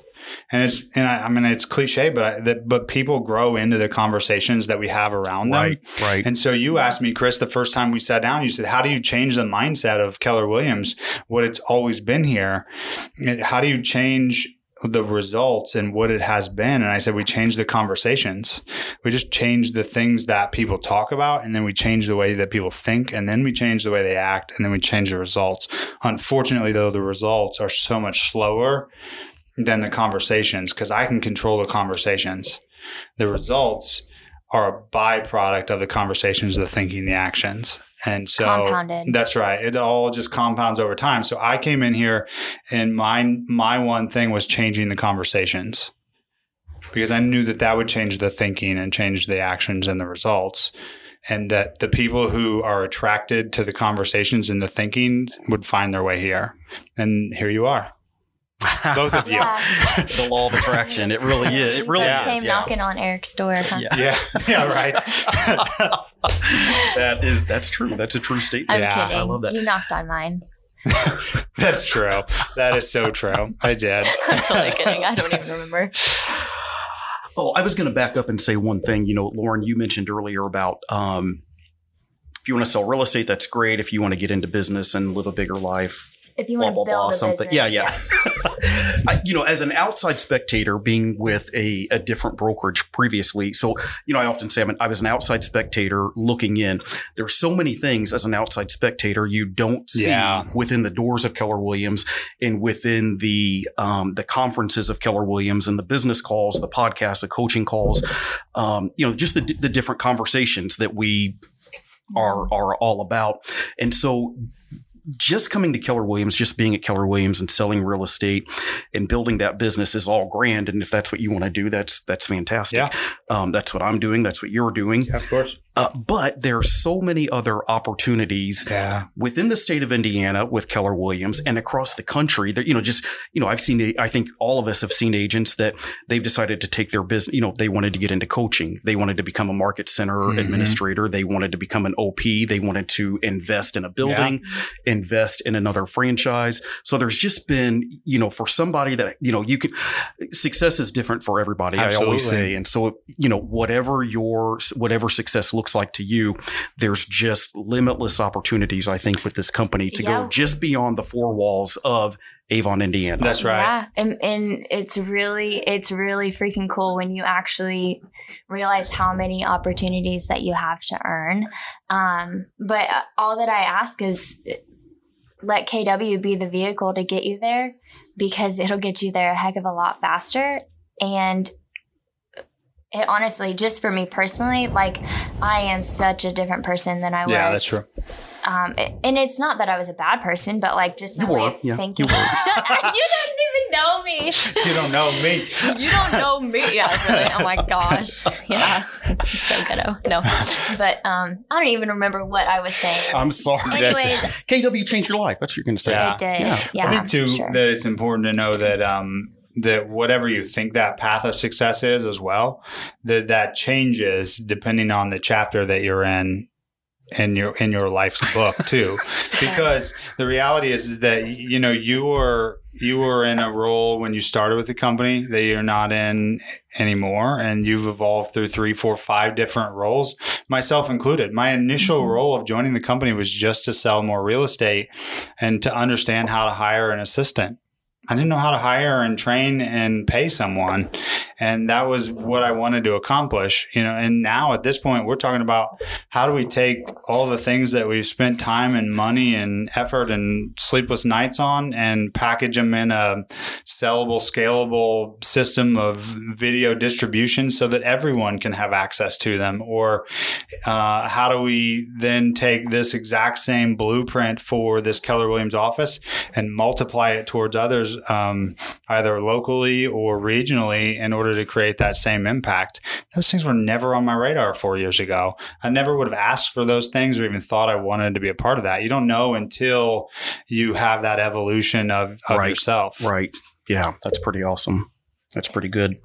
Speaker 1: and it's and I, I mean it's cliche, but I, that but people grow into the conversations that we have around them.
Speaker 2: Right. Right.
Speaker 1: And so you asked me, Chris, the first time we sat down, you said, "How do you change the mindset of Keller Williams? What it's always been here? How do you change?" the results and what it has been and i said we change the conversations we just change the things that people talk about and then we change the way that people think and then we change the way they act and then we change the results unfortunately though the results are so much slower than the conversations because I can control the conversations. The results are a byproduct of the conversations, the thinking, the actions. And so
Speaker 3: Compounded.
Speaker 1: that's right. It all just compounds over time. So I came in here and my my one thing was changing the conversations because I knew that that would change the thinking and change the actions and the results. And that the people who are attracted to the conversations and the thinking would find their way here. And here you are. Both of you.
Speaker 3: Yeah.
Speaker 2: the law of attraction. It really is. It really
Speaker 1: Yeah.
Speaker 3: came
Speaker 2: is. Yeah.
Speaker 3: knocking on Eric's door. Huh?
Speaker 2: Yeah.
Speaker 1: Yeah, yeah, right.
Speaker 2: that is that's true. That's a true statement.
Speaker 3: I'm
Speaker 1: Yeah, I
Speaker 2: love that.
Speaker 3: You knocked on mine.
Speaker 1: That's true. That is so true. I did.
Speaker 3: I'm totally kidding. I don't even remember.
Speaker 2: Oh, I was going to back up and say one thing. You know, Lauren, you mentioned earlier about um, if you want to sell real estate, that's great. If you want to get into business and live a bigger life,
Speaker 3: If you
Speaker 2: blah
Speaker 3: want
Speaker 2: blah
Speaker 3: to build
Speaker 2: blah
Speaker 3: a
Speaker 2: something.
Speaker 3: business,
Speaker 2: Yeah, yeah. I, you know, as an outside spectator, being with a, a different brokerage previously, so you know, I often say I'm an, I was an outside spectator looking in. There's so many things as an outside spectator you don't see
Speaker 1: Yeah.
Speaker 2: within the doors of Keller Williams and within the um, the conferences of Keller Williams and the business calls, the podcasts, the coaching calls. Um, you know, just the the different conversations that we are are all about. And so just coming to Keller Williams, just being at Keller Williams and selling real estate and building that business is all grand. And if that's what you want to do, that's that's fantastic.
Speaker 1: Yeah.
Speaker 2: Um, that's what I'm doing. That's what you're doing.
Speaker 1: of course.
Speaker 2: Uh, but there are so many other opportunities
Speaker 1: Yeah.
Speaker 2: within the state of Indiana with Keller Williams and across the country that, you know, just, you know, I've seen, I think all of us have seen agents that they've decided to take their business, you know, they wanted to get into coaching. They wanted to become a market center
Speaker 1: Mhm.
Speaker 2: administrator. They wanted to become an OP. They wanted to invest in a building, invest in another franchise. So there's just been, you know, for somebody that, you know, you can, success is different for everybody. I always say. And so, you know, whatever your, whatever success looks like to you, there's just limitless opportunities, I think, with this company to
Speaker 3: Yeah.
Speaker 2: go just beyond the four walls of Avon, Indiana.
Speaker 1: That's right.
Speaker 3: Yeah, and, and it's really it's really freaking cool when you actually realize how many opportunities that you have to earn. Um, but uh, all that I ask is let KW be the vehicle to get you there because it'll get you there a heck of a lot faster. And it honestly, just for me personally, like I am such a different person than I was.
Speaker 1: Yeah, that's true.
Speaker 3: Um, it- and it's not that I was a bad person, but like just
Speaker 2: You
Speaker 3: my way
Speaker 2: were,
Speaker 3: of
Speaker 2: yeah,
Speaker 3: thinking.
Speaker 2: you were.
Speaker 3: Shut- you don't even know me.
Speaker 1: You don't know me.
Speaker 3: You don't know me. Yeah, really. Oh my gosh. Yeah. so ghetto. No. But um, I don't even remember what I was saying.
Speaker 2: I'm sorry.
Speaker 3: Anyways,
Speaker 2: KW changed your life. That's what you're going to say.
Speaker 1: Yeah.
Speaker 3: I did.
Speaker 2: Yeah.
Speaker 3: Yeah.
Speaker 1: I think too
Speaker 3: sure.
Speaker 1: that it's important to know that um, that whatever you think that path of success is as well, that that changes depending on the chapter that you're in in your in your life's book too. because the reality is, is that you know you were you were in a role when you started with the company that you're not in anymore and you've evolved through three four five different roles myself included my initial
Speaker 3: Mhm.
Speaker 1: role of joining the company was just to sell more real estate and to understand how to hire an assistant I didn't know how to hire and train and pay someone. And that was what I wanted to accomplish, you know. And now at this point, we're talking about how do we take all the things that we've spent time and money and effort and sleepless nights on and package them in a sellable, scalable system of video distribution so that everyone can have access to them? Or uh, how do we then take this exact same blueprint for this Keller Williams office and multiply it towards others, um, either locally or regionally, in order to create that same impact. Those things were never on my radar four years ago. I never would have asked for those things or even thought I wanted to be a part of that. You don't know until you have that evolution of, of
Speaker 2: Right.
Speaker 1: yourself.
Speaker 2: Right. Yeah. That's pretty awesome. That's pretty good.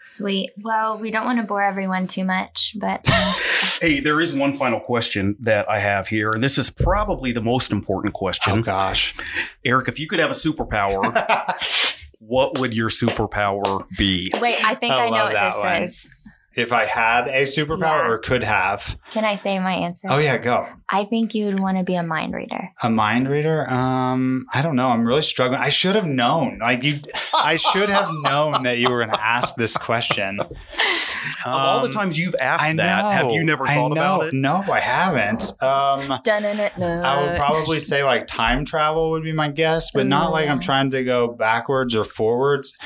Speaker 3: Sweet. Well, we don't want to bore everyone too much, but um,
Speaker 2: Hey, there is one final question that I have here, and this is probably the most important question.
Speaker 1: Oh gosh.
Speaker 2: Eric, if you could have a superpower, what would your superpower be?
Speaker 3: wait, I think
Speaker 1: I
Speaker 3: I, know what this
Speaker 1: one.
Speaker 3: is.
Speaker 1: If I had a superpower
Speaker 3: Yeah.
Speaker 1: or could have.
Speaker 3: Can I say my answer?
Speaker 1: Oh yeah, go.
Speaker 3: I think you would want to be a mind reader.
Speaker 1: A mind reader? Um, I don't know. I'm really struggling. I should have known. Like you, I should have known that you were going to ask this question.
Speaker 2: of all the
Speaker 1: Um,
Speaker 2: times you've asked
Speaker 1: I know.
Speaker 2: that, have you never
Speaker 1: I
Speaker 2: thought
Speaker 1: know.
Speaker 2: about it?
Speaker 1: No, I haven't. Um,
Speaker 3: Dun it.
Speaker 1: I would probably say like time travel would be my guess, but not like I'm trying to go backwards or forwards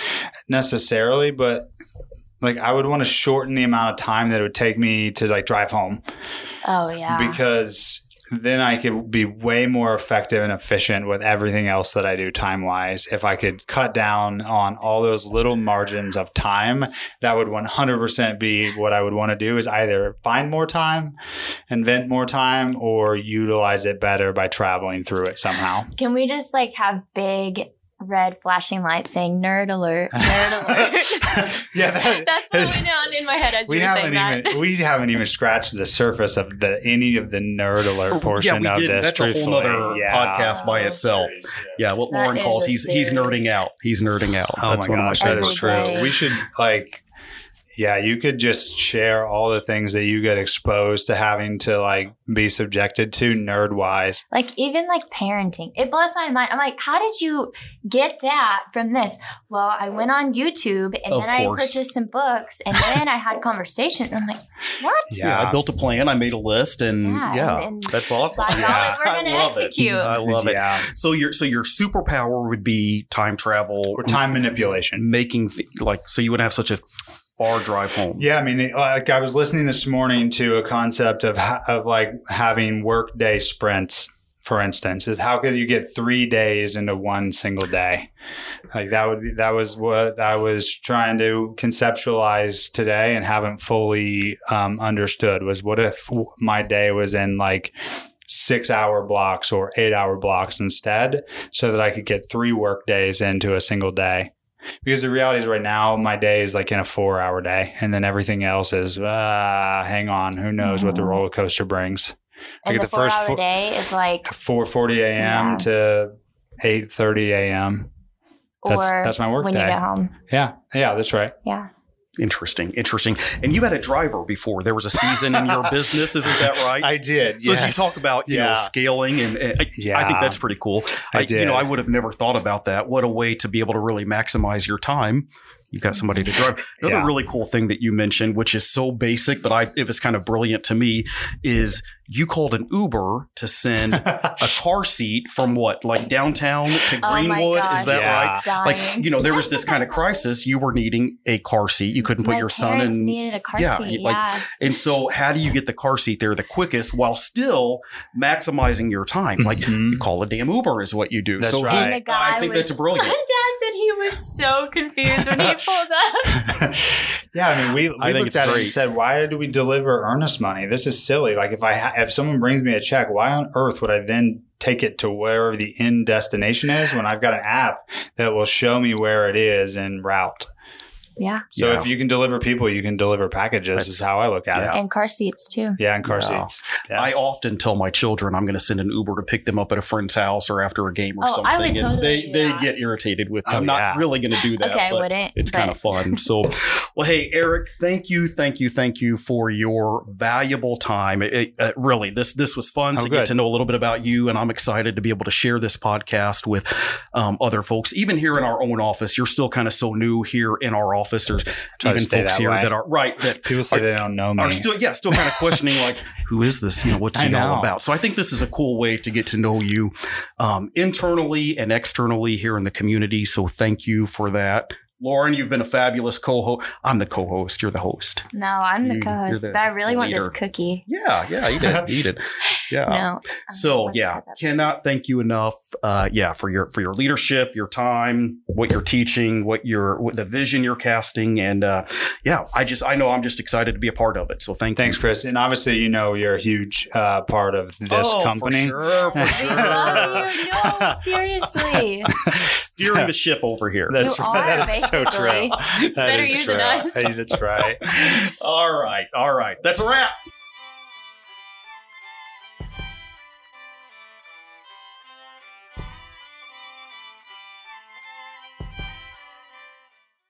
Speaker 1: necessarily, but like I would want to shorten the amount of time that it would take me to like drive home
Speaker 3: Oh yeah.
Speaker 1: because then I could be way more effective and efficient with everything else that I do time wise. If I could cut down on all those little margins of time, that would 100% be what I would want to do is either find more time, invent more time, or utilize it better by traveling through it somehow.
Speaker 3: Can we just like have big red flashing light saying "nerd alert"? Nerd alert.
Speaker 1: yeah, that,
Speaker 3: That's what went on in my head as
Speaker 1: we
Speaker 3: you were saying
Speaker 1: haven't
Speaker 3: that.
Speaker 1: we haven't even scratched the surface of the any of the nerd alert portion
Speaker 2: Oh, yeah, we
Speaker 1: of
Speaker 2: did.
Speaker 1: this.
Speaker 2: That's a whole
Speaker 1: truthfully.
Speaker 2: nother
Speaker 1: yeah.
Speaker 2: podcast by itself. Yeah, what
Speaker 3: That
Speaker 2: Lauren calls
Speaker 3: a
Speaker 2: he's he's nerding out. He's nerding out.
Speaker 1: Oh
Speaker 2: That's
Speaker 1: my
Speaker 2: one of my
Speaker 1: gosh, that
Speaker 2: favorite.
Speaker 1: is true. We should like, yeah, you could just share all the things that you get exposed to having to like be subjected to nerd wise.
Speaker 3: Like even like parenting, it blows my mind. I'm like, how did you get that from this? Well, I went on YouTube and
Speaker 2: Of
Speaker 3: then I purchased some books and then I had conversations. I'm like, what?
Speaker 2: Yeah. I built a plan. I made a list, and
Speaker 3: Yeah,
Speaker 2: yeah,
Speaker 3: and- and
Speaker 2: that's awesome.
Speaker 3: By
Speaker 1: Yeah.
Speaker 3: we're gonna
Speaker 2: I love
Speaker 3: execute.
Speaker 2: It. I love it.
Speaker 1: Yeah,
Speaker 2: So your so your superpower would be time travel,
Speaker 1: or time manipulation.
Speaker 2: making th- like so you would have such a far drive home.
Speaker 1: Yeah, I mean, like I was listening this morning to a concept of of like having work day sprints. For instance, is how could you get three days into one single day? Like that would be, that was what I was trying to conceptualize today and haven't fully um, understood. Was what if my day was in like six hour blocks or eight hour blocks instead, so that I could get three work days into a single day because the reality is right now my day is like in a four hour day and then everything else is uh hang on who knows what the
Speaker 3: Mhm.
Speaker 1: roller coaster brings
Speaker 3: And
Speaker 1: Like
Speaker 3: the,
Speaker 1: the first
Speaker 3: four hour
Speaker 1: four-
Speaker 3: day is like,
Speaker 1: 4.40 a.m
Speaker 3: Yeah.
Speaker 1: to 8.30 a.m that's
Speaker 3: or
Speaker 1: that's my work
Speaker 3: when you
Speaker 1: day
Speaker 3: get home.
Speaker 1: yeah yeah that's right
Speaker 3: Yeah.
Speaker 2: Interesting, interesting. And you had a driver before. There was a season in your business, isn't that right?
Speaker 1: I did
Speaker 2: so as you talk about you know
Speaker 1: Yeah.
Speaker 2: scaling, and, and I- I think that's pretty cool.
Speaker 1: I
Speaker 2: You
Speaker 1: did.
Speaker 2: know, I would have never thought about that. What a way to be able to really maximize your time. You've got somebody to drive. Another
Speaker 1: Yeah.
Speaker 2: really cool thing that you mentioned, which is so basic, but I it was kind of brilliant to me, is you called an Uber to send a car seat from what, like downtown to
Speaker 3: Oh my
Speaker 2: Greenwood? Is that
Speaker 1: Yeah.
Speaker 2: right?
Speaker 3: Dying.
Speaker 2: Like, you know, there was this kind of crisis. You were needing a car seat. You couldn't put
Speaker 3: My
Speaker 2: your son in.
Speaker 3: needed a car
Speaker 2: yeah,
Speaker 3: seat.
Speaker 2: like-
Speaker 3: yeah.
Speaker 2: And so, how do you get the car seat there the quickest while still maximizing your time? Like,
Speaker 1: Mhm.
Speaker 2: you call a damn Uber is what you do.
Speaker 1: That's
Speaker 2: so,
Speaker 1: right.
Speaker 3: The guy
Speaker 2: I think
Speaker 3: was,
Speaker 2: that's brilliant.
Speaker 3: My dad said he was so confused when he pulled up.
Speaker 1: yeah, I mean, we, we
Speaker 2: think
Speaker 1: looked
Speaker 2: it's
Speaker 1: at it
Speaker 2: great.
Speaker 1: and said, "Why do we deliver earnest money? This is silly. Like, if I ha- if someone brings me a check, why on earth would I then take it to wherever the end destination is when I've got an app that will show me where it is and route?
Speaker 3: Yeah.
Speaker 1: So
Speaker 2: Yeah.
Speaker 1: if you can deliver people, you can deliver packages.
Speaker 2: That's-
Speaker 1: is how I look at
Speaker 2: Yeah.
Speaker 1: it.
Speaker 3: And car seats too.
Speaker 1: Yeah, and car
Speaker 2: Yeah.
Speaker 1: seats. Yeah.
Speaker 2: I often tell my children I'm going to send an Uber to pick them up at a friend's house or after a game or
Speaker 3: Oh,
Speaker 2: something.
Speaker 3: I would
Speaker 2: and they,
Speaker 3: do
Speaker 2: they get irritated with me.
Speaker 1: Oh,
Speaker 2: I'm not
Speaker 1: yeah.
Speaker 2: really going to do that.
Speaker 3: okay, I wouldn't.
Speaker 2: it's kind of fun. So, well, hey, Eric, thank you, thank you, thank you for your valuable time. It, it- uh, really, this this was fun
Speaker 1: Oh,
Speaker 2: to
Speaker 1: good.
Speaker 2: get to know a little bit about you, and I'm excited to be able to share this podcast with um, other folks. Even here in our own office, you're still kind of so new here in our office. There's
Speaker 1: Try
Speaker 2: even folks
Speaker 1: that
Speaker 2: here
Speaker 1: way.
Speaker 2: that are right that
Speaker 1: People say
Speaker 2: Are-
Speaker 1: they don't know me.
Speaker 2: are still yeah still kind of questioning like who is this? You know what's
Speaker 1: I
Speaker 2: he all about? So i think this is a cool way to get to know you um, internally and externally here in the community. So thank you for that. Lauren you've been a fabulous co-host i'm the co-host you're the host.
Speaker 3: No, I'm the co-host,
Speaker 2: the
Speaker 3: but I really want this cookie.
Speaker 2: yeah yeah eat it eat it yeah
Speaker 3: No. um,
Speaker 2: so yeah cannot thank you enough uh, yeah for your for your leadership your time what you're teaching what your what the vision you're casting and uh, yeah i just i know i'm just excited to be a part of it so thank
Speaker 1: Thanks,
Speaker 2: you
Speaker 1: Chris. And obviously, you know, you're a huge uh, part of this
Speaker 2: Oh,
Speaker 1: company.
Speaker 2: for sure, for sure.
Speaker 3: love you. No, seriously.
Speaker 2: steering the ship over here.
Speaker 1: That's
Speaker 3: You
Speaker 1: right.
Speaker 3: are,
Speaker 1: that is so true. That
Speaker 3: Better
Speaker 1: is
Speaker 3: you
Speaker 1: true.
Speaker 3: than us.
Speaker 1: Hey, that's right.
Speaker 2: all right, all right. That's a wrap.